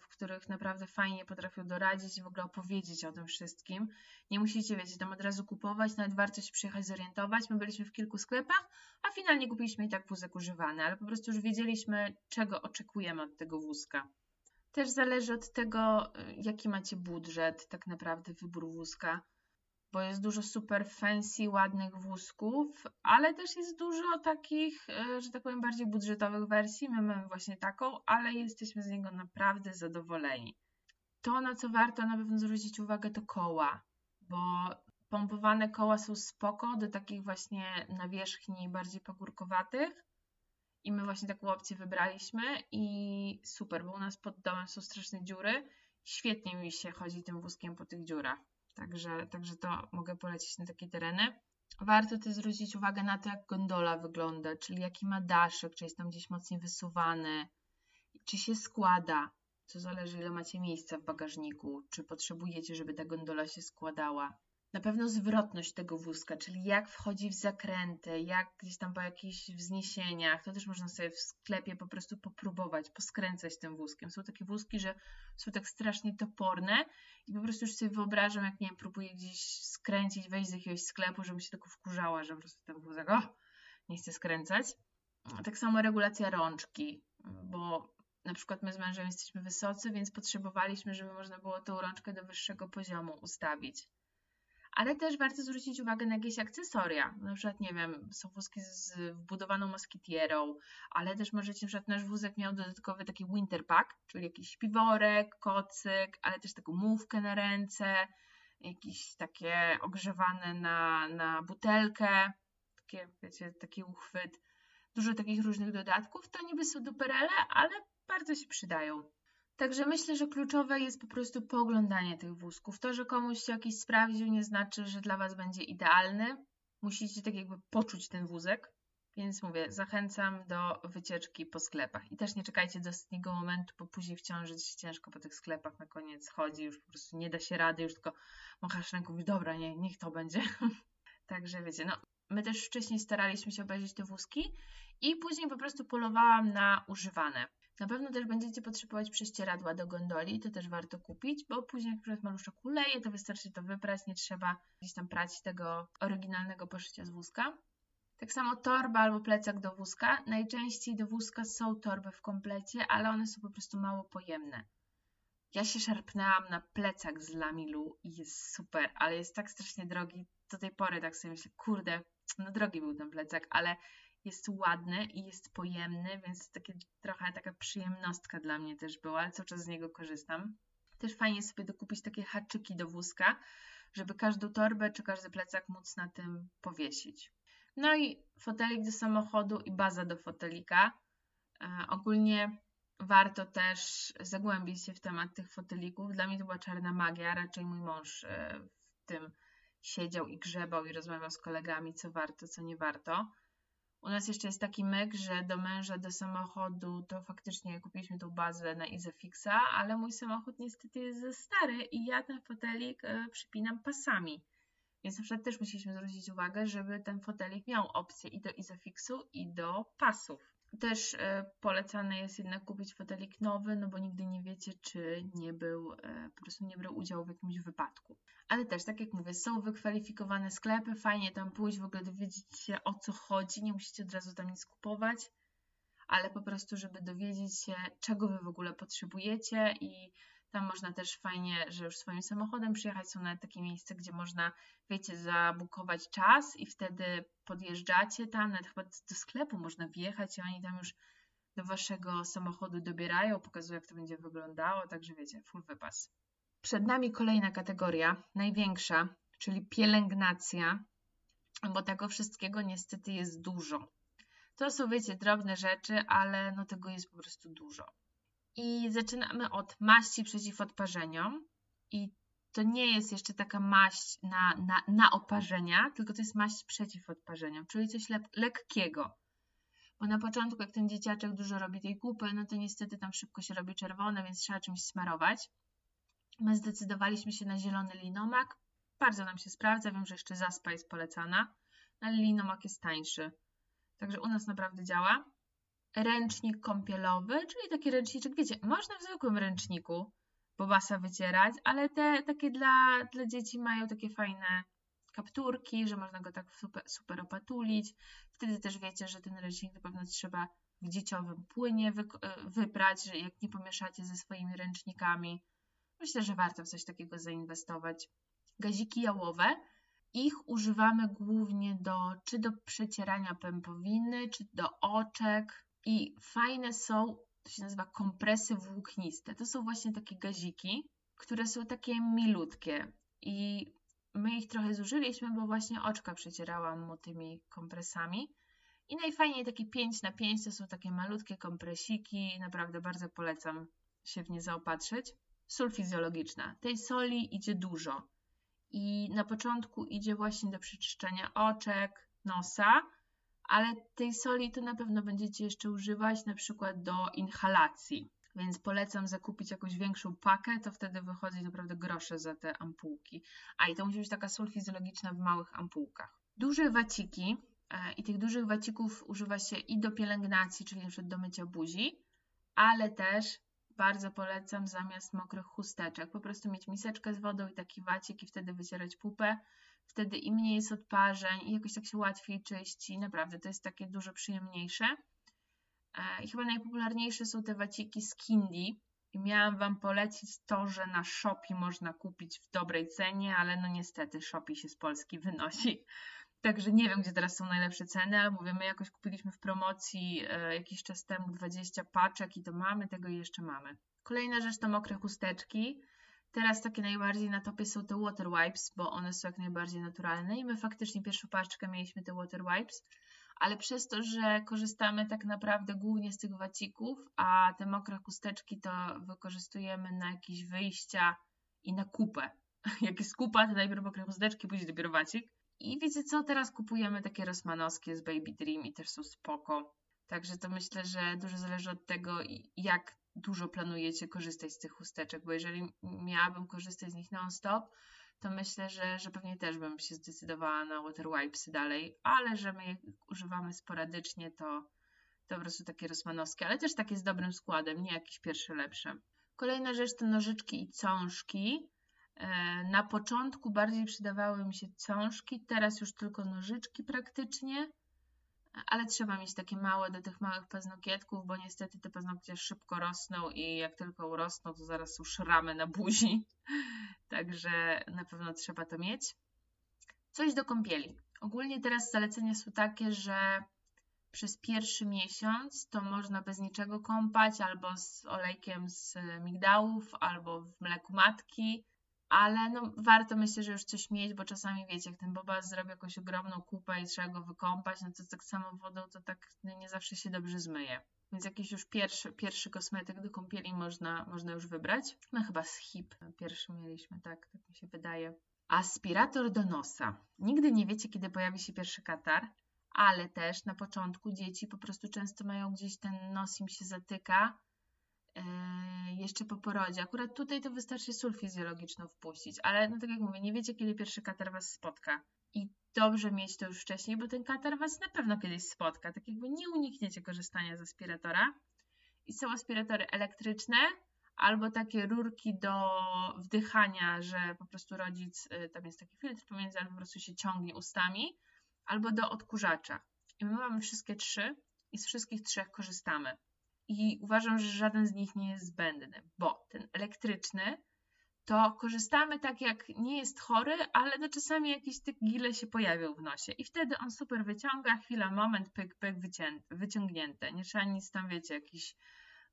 w których naprawdę fajnie potrafią doradzić i w ogóle opowiedzieć o tym wszystkim. Nie musicie, wiecie, tam od razu kupować, nawet warto się przyjechać zorientować. My byliśmy w kilku sklepach, a finalnie kupiliśmy i tak wózek używany, ale po prostu już wiedzieliśmy, czego oczekujemy od tego wózka. Też zależy od tego, e, jaki macie budżet, tak naprawdę wybór wózka. Bo jest dużo super fancy, ładnych wózków, ale też jest dużo takich, e, że tak powiem, bardziej budżetowych wersji. My mamy właśnie taką, ale jesteśmy z niego naprawdę zadowoleni. To, na co warto na pewno zwrócić uwagę, to koła, bo pompowane koła są spoko do takich właśnie nawierzchni bardziej pagórkowatych. I my właśnie taką opcję wybraliśmy i super, bo u nas pod domem są straszne dziury. Świetnie mi się chodzi tym wózkiem po tych dziurach. Także, także to mogę polecić na takie tereny. Warto też zwrócić uwagę na to, jak gondola wygląda, czyli jaki ma daszek, czy jest tam gdzieś mocniej wysuwany, czy się składa, co zależy ile macie miejsca w bagażniku, czy potrzebujecie, żeby ta gondola się składała. Na pewno zwrotność tego wózka, czyli jak wchodzi w zakręty, jak gdzieś tam po jakichś wzniesieniach, to też można sobie w sklepie po prostu popróbować, poskręcać tym wózkiem. Są takie wózki, że są tak strasznie toporne i po prostu już sobie wyobrażam, jak nie wiem, próbuję gdzieś skręcić, wejść z jakiegoś sklepu, żebym się tylko wkurzała, że po prostu ten wózek, o, nie chcę skręcać. Tak samo regulacja rączki, bo na przykład my z mężem jesteśmy wysocy, więc potrzebowaliśmy, żeby można było tą rączkę do wyższego poziomu ustawić ale też warto zwrócić uwagę na jakieś akcesoria. Na przykład, nie wiem, są wózki z wbudowaną moskitierą, ale też możecie, na przykład nasz wózek miał dodatkowy taki winter pack, czyli jakiś śpiworek, kocyk, ale też taką mówkę na ręce, jakieś takie ogrzewane na, na butelkę, takie, wiecie, taki uchwyt. Dużo takich różnych dodatków. To niby są duperele, ale bardzo się przydają. Także myślę, że kluczowe jest po prostu pooglądanie tych wózków. To, że komuś się jakiś sprawdził, nie znaczy, że dla Was będzie idealny. Musicie tak jakby poczuć ten wózek. Więc mówię, zachęcam do wycieczki po sklepach. I też nie czekajcie do ostatniego momentu, bo później wciąż się ciężko po tych sklepach na koniec chodzi, już po prostu nie da się rady, już tylko machasz ręką i dobra, nie, niech to będzie. Także wiecie, no my też wcześniej staraliśmy się obejrzeć te wózki i później po prostu polowałam na używane. Na pewno też będziecie potrzebować prześcieradła do gondoli, to też warto kupić, bo później jak przykład maluszek kuleje, to wystarczy to wyprać, nie trzeba gdzieś tam prać tego oryginalnego poszycia z wózka. Tak samo torba albo plecak do wózka. Najczęściej do wózka są torby w komplecie, ale one są po prostu mało pojemne. Ja się szarpnęłam na plecak z Lamilu i jest super, ale jest tak strasznie drogi. Do tej pory tak sobie myślę, kurde, no drogi był ten plecak, ale jest ładny i jest pojemny, więc takie trochę taka przyjemnostka dla mnie też była, ale cały czas z niego korzystam. Też fajnie sobie dokupić takie haczyki do wózka, żeby każdą torbę czy każdy plecak móc na tym powiesić. No i fotelik do samochodu i baza do fotelika. E, ogólnie warto też zagłębić się w temat tych fotelików. Dla mnie to była czarna magia, raczej mój mąż e, w tym siedział i grzebał i rozmawiał z kolegami, co warto, co nie warto. U nas jeszcze jest taki myk, że do męża, do samochodu to faktycznie kupiliśmy tą bazę na Izafixa, ale mój samochód niestety jest za stary i ja ten fotelik e, przypinam pasami. Więc na przykład też musieliśmy zwrócić uwagę, żeby ten fotelik miał opcję i do Isofixu, i do pasów. Też e, polecane jest jednak kupić fotelik nowy, no bo nigdy nie wiecie, czy nie był, e, po prostu nie brał udziału w jakimś wypadku. Ale też, tak jak mówię, są wykwalifikowane sklepy, fajnie tam pójść, w ogóle dowiedzieć się o co chodzi, nie musicie od razu tam nic kupować, ale po prostu, żeby dowiedzieć się, czego wy w ogóle potrzebujecie i tam można też fajnie, że już swoim samochodem przyjechać. Są nawet takie miejsca, gdzie można, wiecie, zabukować czas i wtedy podjeżdżacie tam, nawet chyba do sklepu można wjechać i oni tam już do waszego samochodu dobierają, pokazują, jak to będzie wyglądało, także wiecie, full wypas. Przed nami kolejna kategoria, największa, czyli pielęgnacja, bo tego wszystkiego niestety jest dużo. To są, wiecie, drobne rzeczy, ale no tego jest po prostu dużo. I zaczynamy od maści przeciw odparzeniom. I to nie jest jeszcze taka maść na, na, na oparzenia, tylko to jest maść przeciw odparzeniom, czyli coś le lekkiego. Bo na początku, jak ten dzieciaczek dużo robi tej kupy, no to niestety tam szybko się robi czerwone, więc trzeba czymś smarować. My zdecydowaliśmy się na zielony linomak. Bardzo nam się sprawdza. Wiem, że jeszcze zaspa jest polecana, ale linomak jest tańszy. Także u nas naprawdę działa ręcznik kąpielowy, czyli taki ręczniczek, wiecie, można w zwykłym ręczniku bobasa wycierać, ale te takie dla, dla dzieci mają takie fajne kapturki, że można go tak super, super opatulić. Wtedy też wiecie, że ten ręcznik na pewno trzeba w dzieciowym płynie wy, wyprać, że jak nie pomieszacie ze swoimi ręcznikami. Myślę, że warto w coś takiego zainwestować. Gaziki jałowe Ich używamy głównie do, czy do przecierania pępowiny, czy do oczek i fajne są, to się nazywa kompresy włókniste. To są właśnie takie gaziki, które są takie milutkie i my ich trochę zużyliśmy, bo właśnie oczka przecierałam mu tymi kompresami. I najfajniej takie 5 na 5 to są takie malutkie kompresiki. Naprawdę bardzo polecam się w nie zaopatrzyć. Sól fizjologiczna. Tej soli idzie dużo. I na początku idzie właśnie do przeczyszczania oczek, nosa, ale tej soli to na pewno będziecie jeszcze używać na przykład do inhalacji. Więc polecam zakupić jakąś większą pakę, to wtedy wychodzi naprawdę grosze za te ampułki. A i to musi być taka sól fizjologiczna w małych ampułkach. Duże waciki e, i tych dużych wacików używa się i do pielęgnacji, czyli np. do mycia buzi, ale też bardzo polecam zamiast mokrych chusteczek. Po prostu mieć miseczkę z wodą i taki wacik i wtedy wycierać pupę. Wtedy i mniej jest odparzeń i jakoś tak się łatwiej czyści. Naprawdę to jest takie dużo przyjemniejsze. E, I chyba najpopularniejsze są te waciki z Kindy. I miałam Wam polecić to, że na Shopee można kupić w dobrej cenie, ale no niestety Shopee się z Polski wynosi. Także nie wiem, gdzie teraz są najlepsze ceny, ale mówię, my jakoś kupiliśmy w promocji e, jakiś czas temu 20 paczek i to mamy, tego i jeszcze mamy. Kolejna rzecz to mokre chusteczki. Teraz takie najbardziej na topie są te water wipes, bo one są jak najbardziej naturalne i my faktycznie pierwszą paczkę mieliśmy te water wipes ale przez to, że korzystamy tak naprawdę głównie z tych wacików, a te mokre chusteczki to wykorzystujemy na jakieś wyjścia i na kupę. Jak jest kupa, to najpierw mokre chusteczki, później dopiero wacik. I wiecie co, teraz kupujemy takie rosmanowskie z Baby Dream i też są spoko. Także to myślę, że dużo zależy od tego, jak dużo planujecie korzystać z tych chusteczek, bo jeżeli miałabym korzystać z nich non-stop, to myślę, że, że pewnie też bym się zdecydowała na water wipesy dalej, ale że my je używamy sporadycznie, to, to po prostu takie rosmanowskie, ale też takie z dobrym składem, nie jakieś pierwsze lepsze. Kolejna rzecz to nożyczki i cążki. E, na początku bardziej przydawały mi się cążki, teraz już tylko nożyczki praktycznie, ale trzeba mieć takie małe do tych małych paznokietków, bo niestety te paznokcie szybko rosną i jak tylko urosną, to zaraz są szramy na buzi. Także na pewno trzeba to mieć. Coś do kąpieli. Ogólnie teraz zalecenia są takie, że przez pierwszy miesiąc to można bez niczego kąpać, albo z olejkiem z migdałów, albo w mleku matki, ale no, warto myślę, że już coś mieć, bo czasami wiecie, jak ten boba zrobi jakąś ogromną kupę i trzeba go wykąpać, no to tak samo wodą to tak nie zawsze się dobrze zmyje. Więc jakiś już pierwszy, pierwszy kosmetyk do kąpieli można, można już wybrać. No chyba z HIP pierwszy mieliśmy, tak, tak mi się wydaje. Aspirator do nosa. Nigdy nie wiecie, kiedy pojawi się pierwszy katar, ale też na początku dzieci po prostu często mają gdzieś ten nos im się zatyka jeszcze po porodzie. Akurat tutaj to wystarczy sól fizjologiczną wpuścić, ale no tak jak mówię, nie wiecie, kiedy pierwszy katar Was spotka. I dobrze mieć to już wcześniej, bo ten katar Was na pewno kiedyś spotka. Tak jakby nie unikniecie korzystania z aspiratora. I są aspiratory elektryczne albo takie rurki do wdychania, że po prostu rodzic, y, tam jest taki filtr pomiędzy, albo po prostu się ciągnie ustami, albo do odkurzacza. I my mamy wszystkie trzy i z wszystkich trzech korzystamy. I uważam, że żaden z nich nie jest zbędny, bo ten elektryczny to korzystamy tak jak nie jest chory, ale no czasami jakieś te gile się pojawią w nosie i wtedy on super wyciąga, chwila, moment, pyk, pyk, wyciągnięte. Nie trzeba nic tam, wiecie, jakiś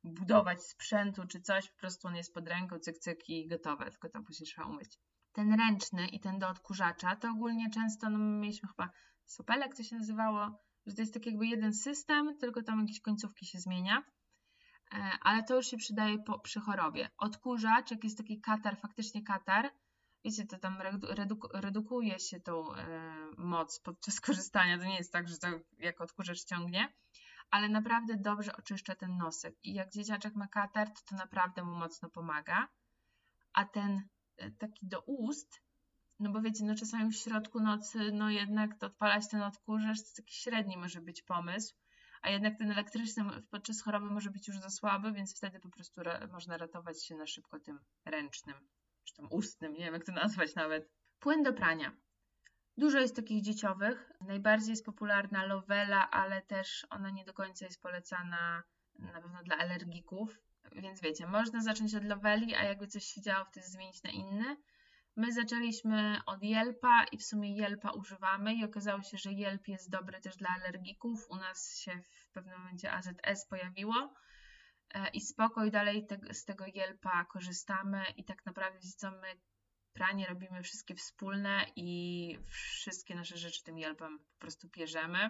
budować sprzętu czy coś, po prostu on jest pod ręką, cyk, cyk i gotowe, tylko tam później trzeba umyć. Ten ręczny i ten do odkurzacza to ogólnie często, no mieliśmy chyba sopelek, to się nazywało, że to jest tak jakby jeden system, tylko tam jakieś końcówki się zmienia. E, ale to już się przydaje po, przy chorobie. Odkurzacz, jak jest taki katar, faktycznie katar, wiecie, to tam redu, redukuje się tą e, moc podczas korzystania. To nie jest tak, że to jak odkurzacz ciągnie, ale naprawdę dobrze oczyszcza ten nosek. I jak dzieciaczek ma katar, to to naprawdę mu mocno pomaga. A ten e, taki do ust, no bo wiecie, no czasami w środku nocy, no jednak to odpalać ten odkurzacz, to taki średni może być pomysł a jednak ten elektryczny podczas choroby może być już za słaby, więc wtedy po prostu ra można ratować się na szybko tym ręcznym, czy tam ustnym, nie wiem jak to nazwać nawet. Płyn do prania. Dużo jest takich dzieciowych. Najbardziej jest popularna Lovela, ale też ona nie do końca jest polecana na pewno dla alergików. Więc wiecie, można zacząć od Loveli, a jakby coś się działo, wtedy zmienić na inny. My zaczęliśmy od jelpa i w sumie jelpa używamy i okazało się, że jelp jest dobry też dla alergików. U nas się w pewnym momencie AZS pojawiło e, i spoko i dalej te, z tego jelpa korzystamy i tak naprawdę co my pranie robimy wszystkie wspólne i wszystkie nasze rzeczy tym jelpem po prostu bierzemy.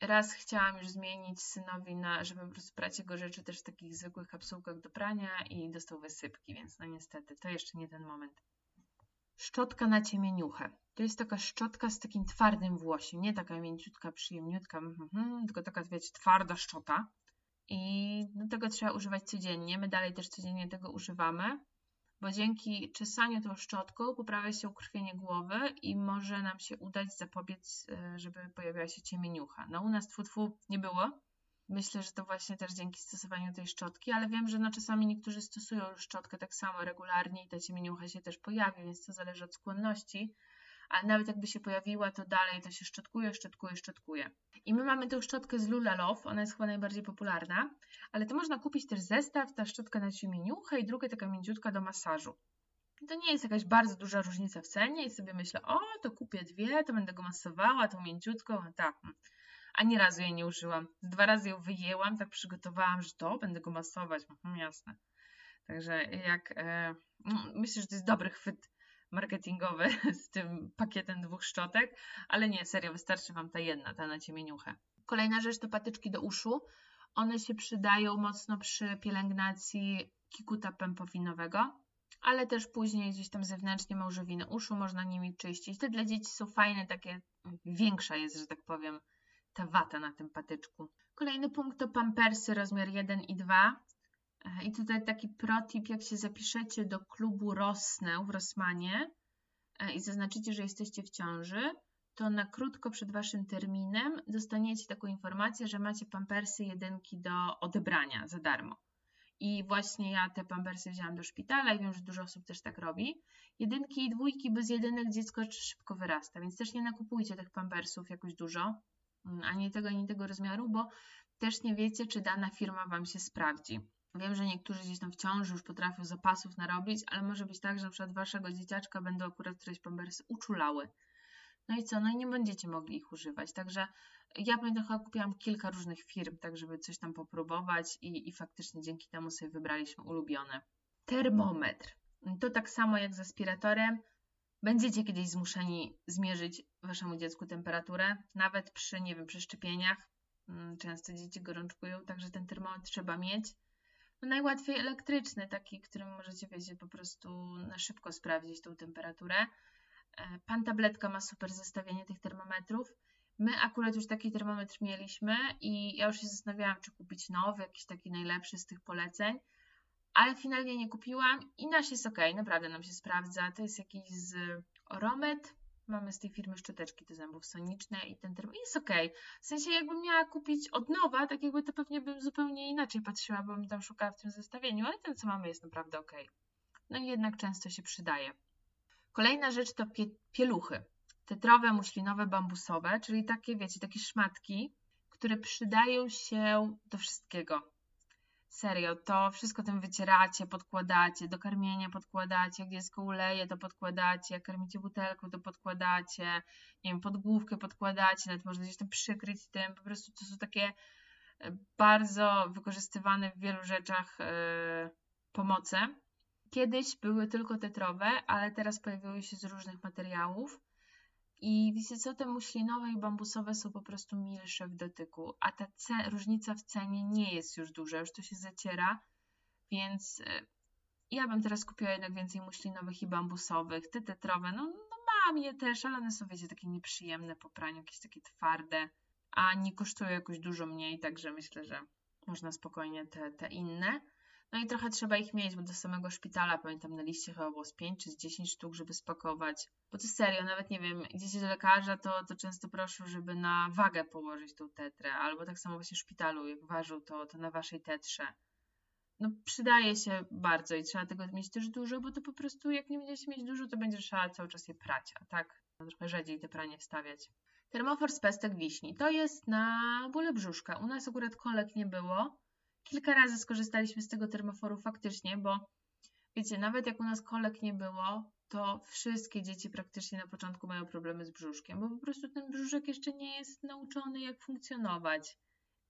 Raz chciałam już zmienić synowi na, żeby po prostu prać jego rzeczy też w takich zwykłych kapsułkach do prania i dostał wysypki, więc no niestety to jeszcze nie ten moment. Szczotka na ciemieniuchę. To jest taka szczotka z takim twardym włosiem, nie taka mięciutka, przyjemniutka, mm, tylko taka, wiecie, twarda szczota. I do tego trzeba używać codziennie. My dalej też codziennie tego używamy bo dzięki czesaniu tą szczotką poprawia się ukrwienie głowy i może nam się udać zapobiec, e, żeby pojawiała się ciemieniucha. No u nas tfu, nie było. Myślę, że to właśnie też dzięki stosowaniu tej szczotki, ale wiem, że no czasami niektórzy stosują szczotkę tak samo regularnie i ta ciemieniucha się też pojawi, więc to zależy od skłonności ale nawet jakby się pojawiła, to dalej to się szczotkuje, szczotkuje, szczotkuje. I my mamy tę szczotkę z Lula Love, ona jest chyba najbardziej popularna, ale to można kupić też zestaw, ta szczotka na ciemieniuchę i druga taka mięciutka do masażu. To nie jest jakaś bardzo duża różnica w cenie i sobie myślę, o, to kupię dwie, to będę go masowała, tą mięciutką, tak. Ani razu jej nie użyłam. Dwa razy ją wyjęłam, tak przygotowałam, że to, będę go masować. Mhm, jasne. Także jak, e, no, myślę, że to jest dobry chwyt marketingowy z tym pakietem dwóch szczotek, ale nie, serio, wystarczy Wam ta jedna, ta na ciemieniuchę. Kolejna rzecz to patyczki do uszu. One się przydają mocno przy pielęgnacji kikuta pępowinowego, ale też później gdzieś tam zewnętrznie małżowiny uszu można nimi czyścić. Te dla dzieci są fajne, takie większa jest, że tak powiem, ta wata na tym patyczku. Kolejny punkt to pampersy rozmiar 1 i 2. E, I tutaj taki protip, jak się zapiszecie do klubu Rosnę w Rosmanie e, i zaznaczycie, że jesteście w ciąży, to na krótko przed Waszym terminem dostaniecie taką informację, że macie pampersy jedynki do odebrania za darmo. I właśnie ja te pampersy wzięłam do szpitala i wiem, że dużo osób też tak robi. Jedynki i dwójki bez jedynek dziecko szybko wyrasta, więc też nie nakupujcie tych pampersów jakoś dużo, ani tego, ani tego rozmiaru, bo też nie wiecie, czy dana firma Wam się sprawdzi. Wiem, że niektórzy gdzieś tam w ciąży już potrafią zapasów narobić, ale może być tak, że na przykład waszego dzieciaczka będą akurat któreś pampersy uczulały. No i co? No i nie będziecie mogli ich używać. Także ja pamiętam, chyba kupiłam kilka różnych firm, tak żeby coś tam popróbować i, i faktycznie dzięki temu sobie wybraliśmy ulubione. Termometr. To tak samo jak z aspiratorem. Będziecie kiedyś zmuszeni zmierzyć waszemu dziecku temperaturę, nawet przy, nie wiem, przeszczepieniach. Mm, często dzieci gorączkują, także ten termometr trzeba mieć. No najłatwiej elektryczny, taki, którym możecie, wiecie, po prostu na szybko sprawdzić tą temperaturę. E, pan tabletka ma super zestawienie tych termometrów. My akurat już taki termometr mieliśmy i ja już się zastanawiałam, czy kupić nowy, jakiś taki najlepszy z tych poleceń, ale finalnie nie kupiłam i nasz jest ok, naprawdę nam się sprawdza. To jest jakiś z Oromet, Mamy z tej firmy szczoteczki do zębów soniczne i ten termin jest ok. W sensie jakbym miała kupić od nowa, tak jakby to pewnie bym zupełnie inaczej patrzyła, bo bym tam szukała w tym zestawieniu, ale ten co mamy jest naprawdę ok. No i jednak często się przydaje. Kolejna rzecz to pie pieluchy. Tetrowe, muślinowe, bambusowe, czyli takie, wiecie, takie szmatki, które przydają się do wszystkiego. Serio, to wszystko tym wycieracie, podkładacie, do karmienia podkładacie, jak dziecko uleje, to podkładacie, jak karmicie butelką, to podkładacie, nie wiem, podgłówkę podkładacie, nawet można gdzieś to przykryć tym, po prostu to są takie e, bardzo wykorzystywane w wielu rzeczach yy, pomoce. Kiedyś były tylko tetrowe, ale teraz pojawiły się z różnych materiałów. I wiecie co, te muślinowe i bambusowe są po prostu milsze w dotyku, a ta różnica w cenie nie jest już duża, już to się zaciera, więc e, ja bym teraz kupiła jednak więcej muślinowych i bambusowych. Te tetrowe, no, no mam je też, ale one są wiecie takie nieprzyjemne po praniu, jakieś takie twarde, a nie kosztują jakoś dużo mniej, także myślę, że można spokojnie te, te inne. No i trochę trzeba ich mieć, bo do samego szpitala, pamiętam, na liście chyba było z 5 czy z 10 sztuk, żeby spakować. Bo to serio, nawet nie wiem, idziecie do lekarza, to, to często proszę, żeby na wagę położyć tą tetrę, albo tak samo właśnie w szpitalu, jak ważył to, to na waszej tetrze. No przydaje się bardzo i trzeba tego mieć też dużo, bo to po prostu jak nie będziecie mieć dużo, to będzie trzeba cały czas je prać, a tak trochę rzadziej te pranie wstawiać. Termofor z pestek wiśni. To jest na bóle brzuszka. U nas akurat kolek nie było, kilka razy skorzystaliśmy z tego termoforu faktycznie, bo wiecie, nawet jak u nas kolek nie było, to wszystkie dzieci praktycznie na początku mają problemy z brzuszkiem, bo po prostu ten brzuszek jeszcze nie jest nauczony, jak funkcjonować.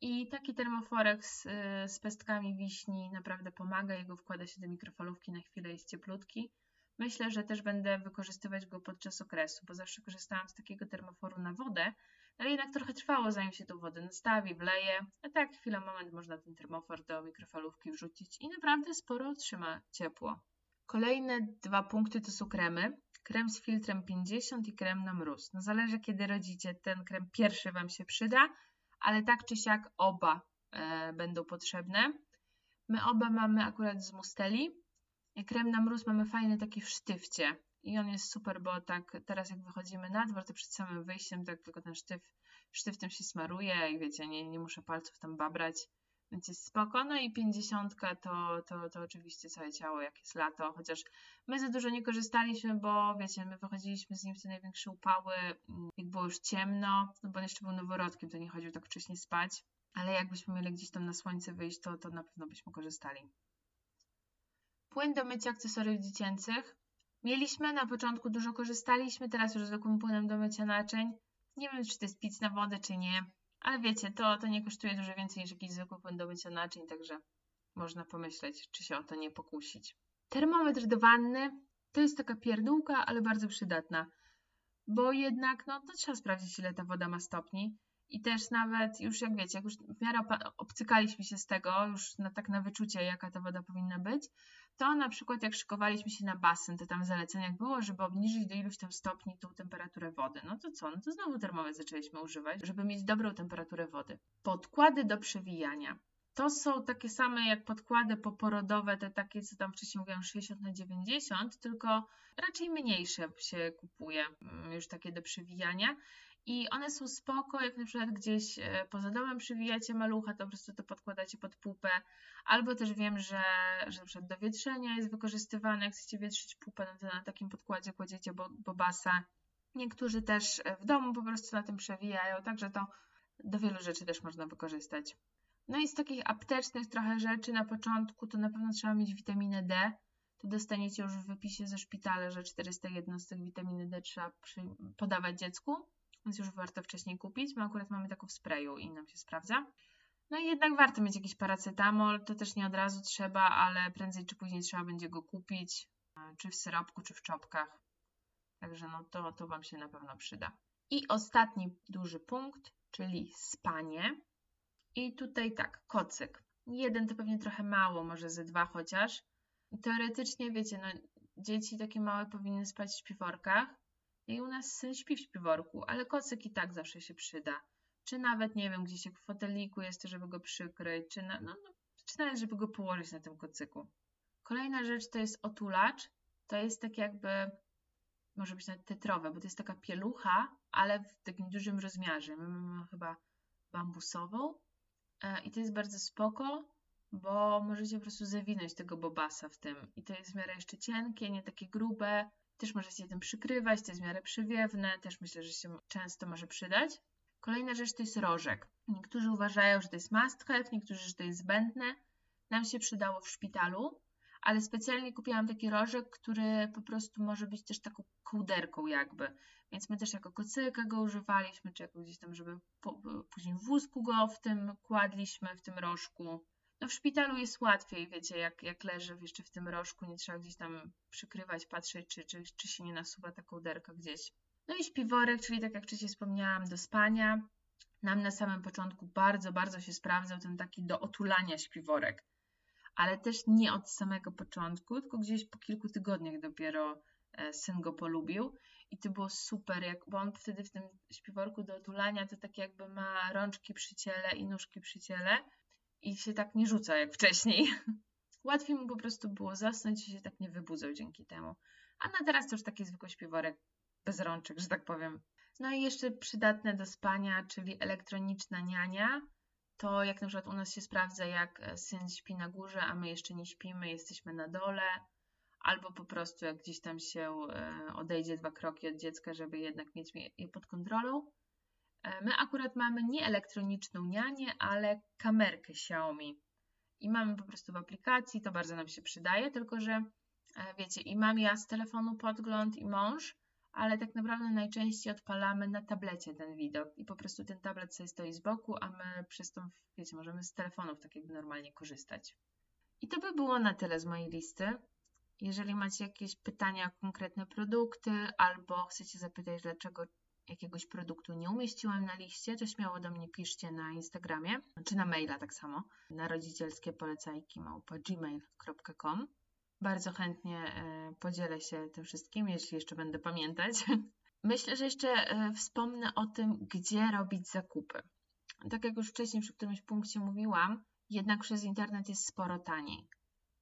I taki termoforek z, z pestkami wiśni naprawdę pomaga. Jego wkłada się do mikrofalówki na chwilę, jest cieplutki. Myślę, że też będę wykorzystywać go podczas okresu, bo zawsze korzystałam z takiego termoforu na wodę, ale jednak trochę trwało, zanim się tą wodę nastawi, wleje. A tak, chwila, moment, można ten termofor do mikrofalówki wrzucić i naprawdę sporo otrzyma ciepło. Kolejne dwa punkty to są kremy. Krem z filtrem 50 i krem na mróz. No zależy kiedy rodzicie, ten krem pierwszy Wam się przyda, ale tak czy siak oba e, będą potrzebne. My oba mamy akurat z Musteli. Krem na mróz mamy fajny taki w sztywcie i on jest super, bo tak teraz jak wychodzimy na dwór, to przed samym wyjściem tak tylko ten sztyw, sztywtem się smaruje i wiecie, nie, nie muszę palców tam babrać, więc jest spoko. No i 50 to, to, to oczywiście całe ciało, jak jest lato, chociaż my za dużo nie korzystaliśmy, bo wiecie, my wychodziliśmy z nim w te największe upały, mm, jak było już ciemno, no bo on jeszcze był noworodkiem, to nie chodził tak wcześnie spać, ale jakbyśmy mieli gdzieś tam na słońce wyjść, to, to na pewno byśmy korzystali. Płyn do mycia akcesoriów dziecięcych. Mieliśmy na początku dużo korzystaliśmy, teraz już zwykłym płynem do mycia naczyń. Nie wiem, czy to jest pic na wodę, czy nie, ale wiecie, to, to nie kosztuje dużo więcej niż jakiś zwykły płyn do mycia naczyń, także można pomyśleć, czy się o to nie pokusić. Termometr do wanny to jest taka pierdółka, ale bardzo przydatna, bo jednak no, to trzeba sprawdzić, ile ta woda ma stopni. I też nawet już jak wiecie, jak już w miarę obcykaliśmy się z tego, już na, tak na wyczucie, jaka ta woda powinna być, to na przykład jak szykowaliśmy się na basen, to tam w zaleceniach było, żeby obniżyć do iluś tam stopni tą temperaturę wody. No to co? No to znowu termometr zaczęliśmy używać, żeby mieć dobrą temperaturę wody. Podkłady do przewijania. To są takie same jak podkłady poporodowe, te takie, co tam wcześniej mówiłam, 60 na 90, tylko raczej mniejsze się kupuje, mm, już takie do przewijania. I one są spoko, jak na przykład gdzieś e, poza domem przywijacie malucha, to po prostu to podkładacie pod pupę. Albo też wiem, że, że na przykład do wietrzenia jest wykorzystywane, jak chcecie wietrzyć pupę, no to na takim podkładzie kładziecie bobasa. Niektórzy też e, w domu po prostu na tym przewijają, także to do wielu rzeczy też można wykorzystać. No i z takich aptecznych trochę rzeczy na początku to na pewno trzeba mieć witaminę D. To dostaniecie już w wypisie ze szpitala, że 400 jednostek witaminy D trzeba podawać dziecku więc już warto wcześniej kupić. My akurat mamy taką w sprayu i nam się sprawdza. No i jednak warto mieć jakiś paracetamol, to też nie od razu trzeba, ale prędzej czy później trzeba będzie go kupić, czy w syropku, czy w czopkach. Także no to, to Wam się na pewno przyda. I ostatni duży punkt, czyli spanie. I tutaj tak, kocyk. Jeden to pewnie trochę mało, może ze dwa chociaż. Teoretycznie, wiecie, no, dzieci takie małe powinny spać w śpiworkach, i u nas syn śpi w śpiworku, ale kocyk i tak zawsze się przyda. Czy nawet, nie wiem, gdzieś jak w foteliku jest, żeby go przykryć, czy, na, no, no, czy nawet, żeby go położyć na tym kocyku. Kolejna rzecz to jest otulacz. To jest tak jakby, może być nawet tetrowe, bo to jest taka pielucha, ale w takim dużym rozmiarze. My mamy chyba bambusową e, i to jest bardzo spoko, bo możecie po prostu zawinąć tego bobasa w tym. I to jest w miarę jeszcze cienkie, nie takie grube, też możecie tym przykrywać, to jest w przywiewne, też myślę, że się często może przydać. Kolejna rzecz to jest rożek. Niektórzy uważają, że to jest must have, niektórzy, że to jest zbędne. Nam się przydało w szpitalu, ale specjalnie kupiłam taki rożek, który po prostu może być też taką kołderką jakby. Więc my też jako kocyka go używaliśmy, czy jako gdzieś tam, żeby po, później w wózku go w tym kładliśmy, w tym rożku. No w szpitalu jest łatwiej, wiecie, jak, jak leży jeszcze w tym rożku, nie trzeba gdzieś tam przykrywać, patrzeć, czy, czy, czy się nie nasuwa ta kołderka gdzieś. No i śpiworek, czyli tak jak wcześniej wspomniałam, do spania. Nam na samym początku bardzo, bardzo się sprawdzał ten taki do otulania śpiworek. Ale też nie od samego początku, tylko gdzieś po kilku tygodniach dopiero e, syn go polubił. I to było super, jak, bo on wtedy w tym śpiworku do otulania to tak jakby ma rączki przy ciele i nóżki przy ciele i się tak nie rzuca jak wcześniej. Łatwiej mu po prostu było zasnąć i się tak nie wybudzał dzięki temu. A na teraz to już taki zwykły śpiworek bez rączek, że tak powiem. No i jeszcze przydatne do spania, czyli elektroniczna niania. To jak na przykład u nas się sprawdza, jak e, syn śpi na górze, a my jeszcze nie śpimy, jesteśmy na dole, albo po prostu jak gdzieś tam się e, odejdzie dwa kroki od dziecka, żeby jednak mieć je pod kontrolą. E, my akurat mamy nie elektroniczną nianię, ale kamerkę Xiaomi. I mamy po prostu w aplikacji, to bardzo nam się przydaje, tylko że E, wiecie, i mam ja z telefonu podgląd i mąż, ale tak naprawdę najczęściej odpalamy na tablecie ten widok i po prostu ten tablet sobie stoi z boku, a my przez to, wiecie, możemy z telefonów tak jakby normalnie korzystać. I to by było na tyle z mojej listy. Jeżeli macie jakieś pytania o konkretne produkty albo chcecie zapytać, dlaczego jakiegoś produktu nie umieściłam na liście, to śmiało do mnie piszcie na Instagramie, czy na maila tak samo, na rodzicielskie polecajki gmail.com. Bardzo chętnie e, podzielę się tym wszystkim, jeśli jeszcze będę pamiętać. Myślę, że jeszcze e, wspomnę o tym, gdzie robić zakupy. Tak jak już wcześniej przy którymś punkcie mówiłam, jednak przez internet jest sporo taniej.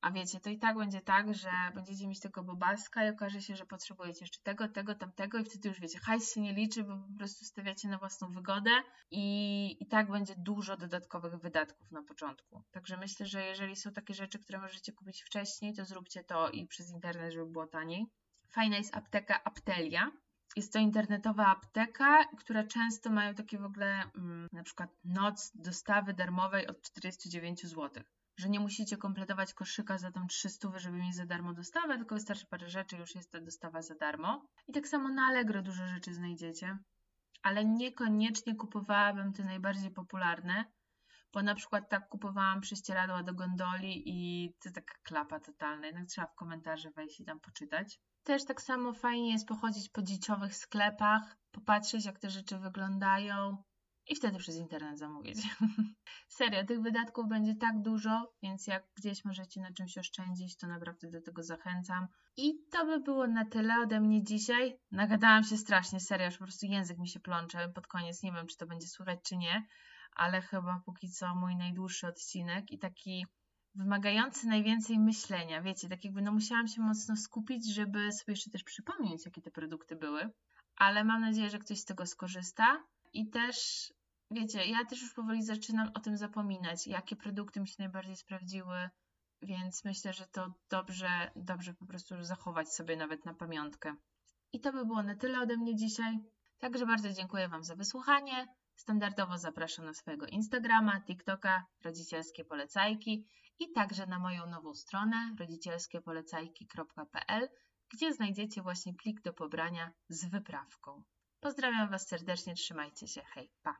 A wiecie, to i tak będzie tak, że będziecie mieć tego bobaska i okaże się, że potrzebujecie jeszcze tego, tego, tamtego i wtedy już wiecie, hajs się nie liczy, bo po prostu stawiacie na własną wygodę i, i tak będzie dużo dodatkowych wydatków na początku. Także myślę, że jeżeli są takie rzeczy, które możecie kupić wcześniej, to zróbcie to i przez internet, żeby było taniej. Fajna jest apteka Aptelia. Jest to internetowa apteka, która często mają takie w ogóle mm, na przykład noc dostawy darmowej od 49 zł że nie musicie kompletować koszyka za tą 300, żeby mieć za darmo dostawę, tylko wystarczy parę rzeczy, już jest ta dostawa za darmo. I tak samo na Allegro dużo rzeczy znajdziecie, ale niekoniecznie kupowałabym te najbardziej popularne, bo na przykład tak kupowałam prześcieradła do gondoli i to taka klapa totalna, jednak trzeba w komentarze wejść i tam poczytać. Też tak samo fajnie jest pochodzić po dzieciowych sklepach, popatrzeć jak te rzeczy wyglądają, i wtedy przez internet zamówić. Serio, tych wydatków będzie tak dużo, więc jak gdzieś możecie na czymś oszczędzić, to naprawdę do tego zachęcam. I to by było na tyle ode mnie dzisiaj. Nagadałam się strasznie, serio, już po prostu język mi się plącze pod koniec. Nie wiem, czy to będzie słychać, czy nie, ale chyba póki co mój najdłuższy odcinek i taki wymagający najwięcej myślenia. Wiecie, tak jakby no musiałam się mocno skupić, żeby sobie jeszcze też przypomnieć, jakie te produkty były. Ale mam nadzieję, że ktoś z tego skorzysta. I też wiecie, ja też już powoli zaczynam o tym zapominać, jakie produkty mi się najbardziej sprawdziły, więc myślę, że to dobrze, dobrze po prostu zachować sobie nawet na pamiątkę. I to by było na tyle ode mnie dzisiaj. Także bardzo dziękuję Wam za wysłuchanie. Standardowo zapraszam na swojego Instagrama, TikToka, rodzicielskie polecajki i także na moją nową stronę rodzicielskiepolecajki.pl, gdzie znajdziecie właśnie plik do pobrania z wyprawką. Pozdrawiam Was serdecznie, trzymajcie się, hej, pa!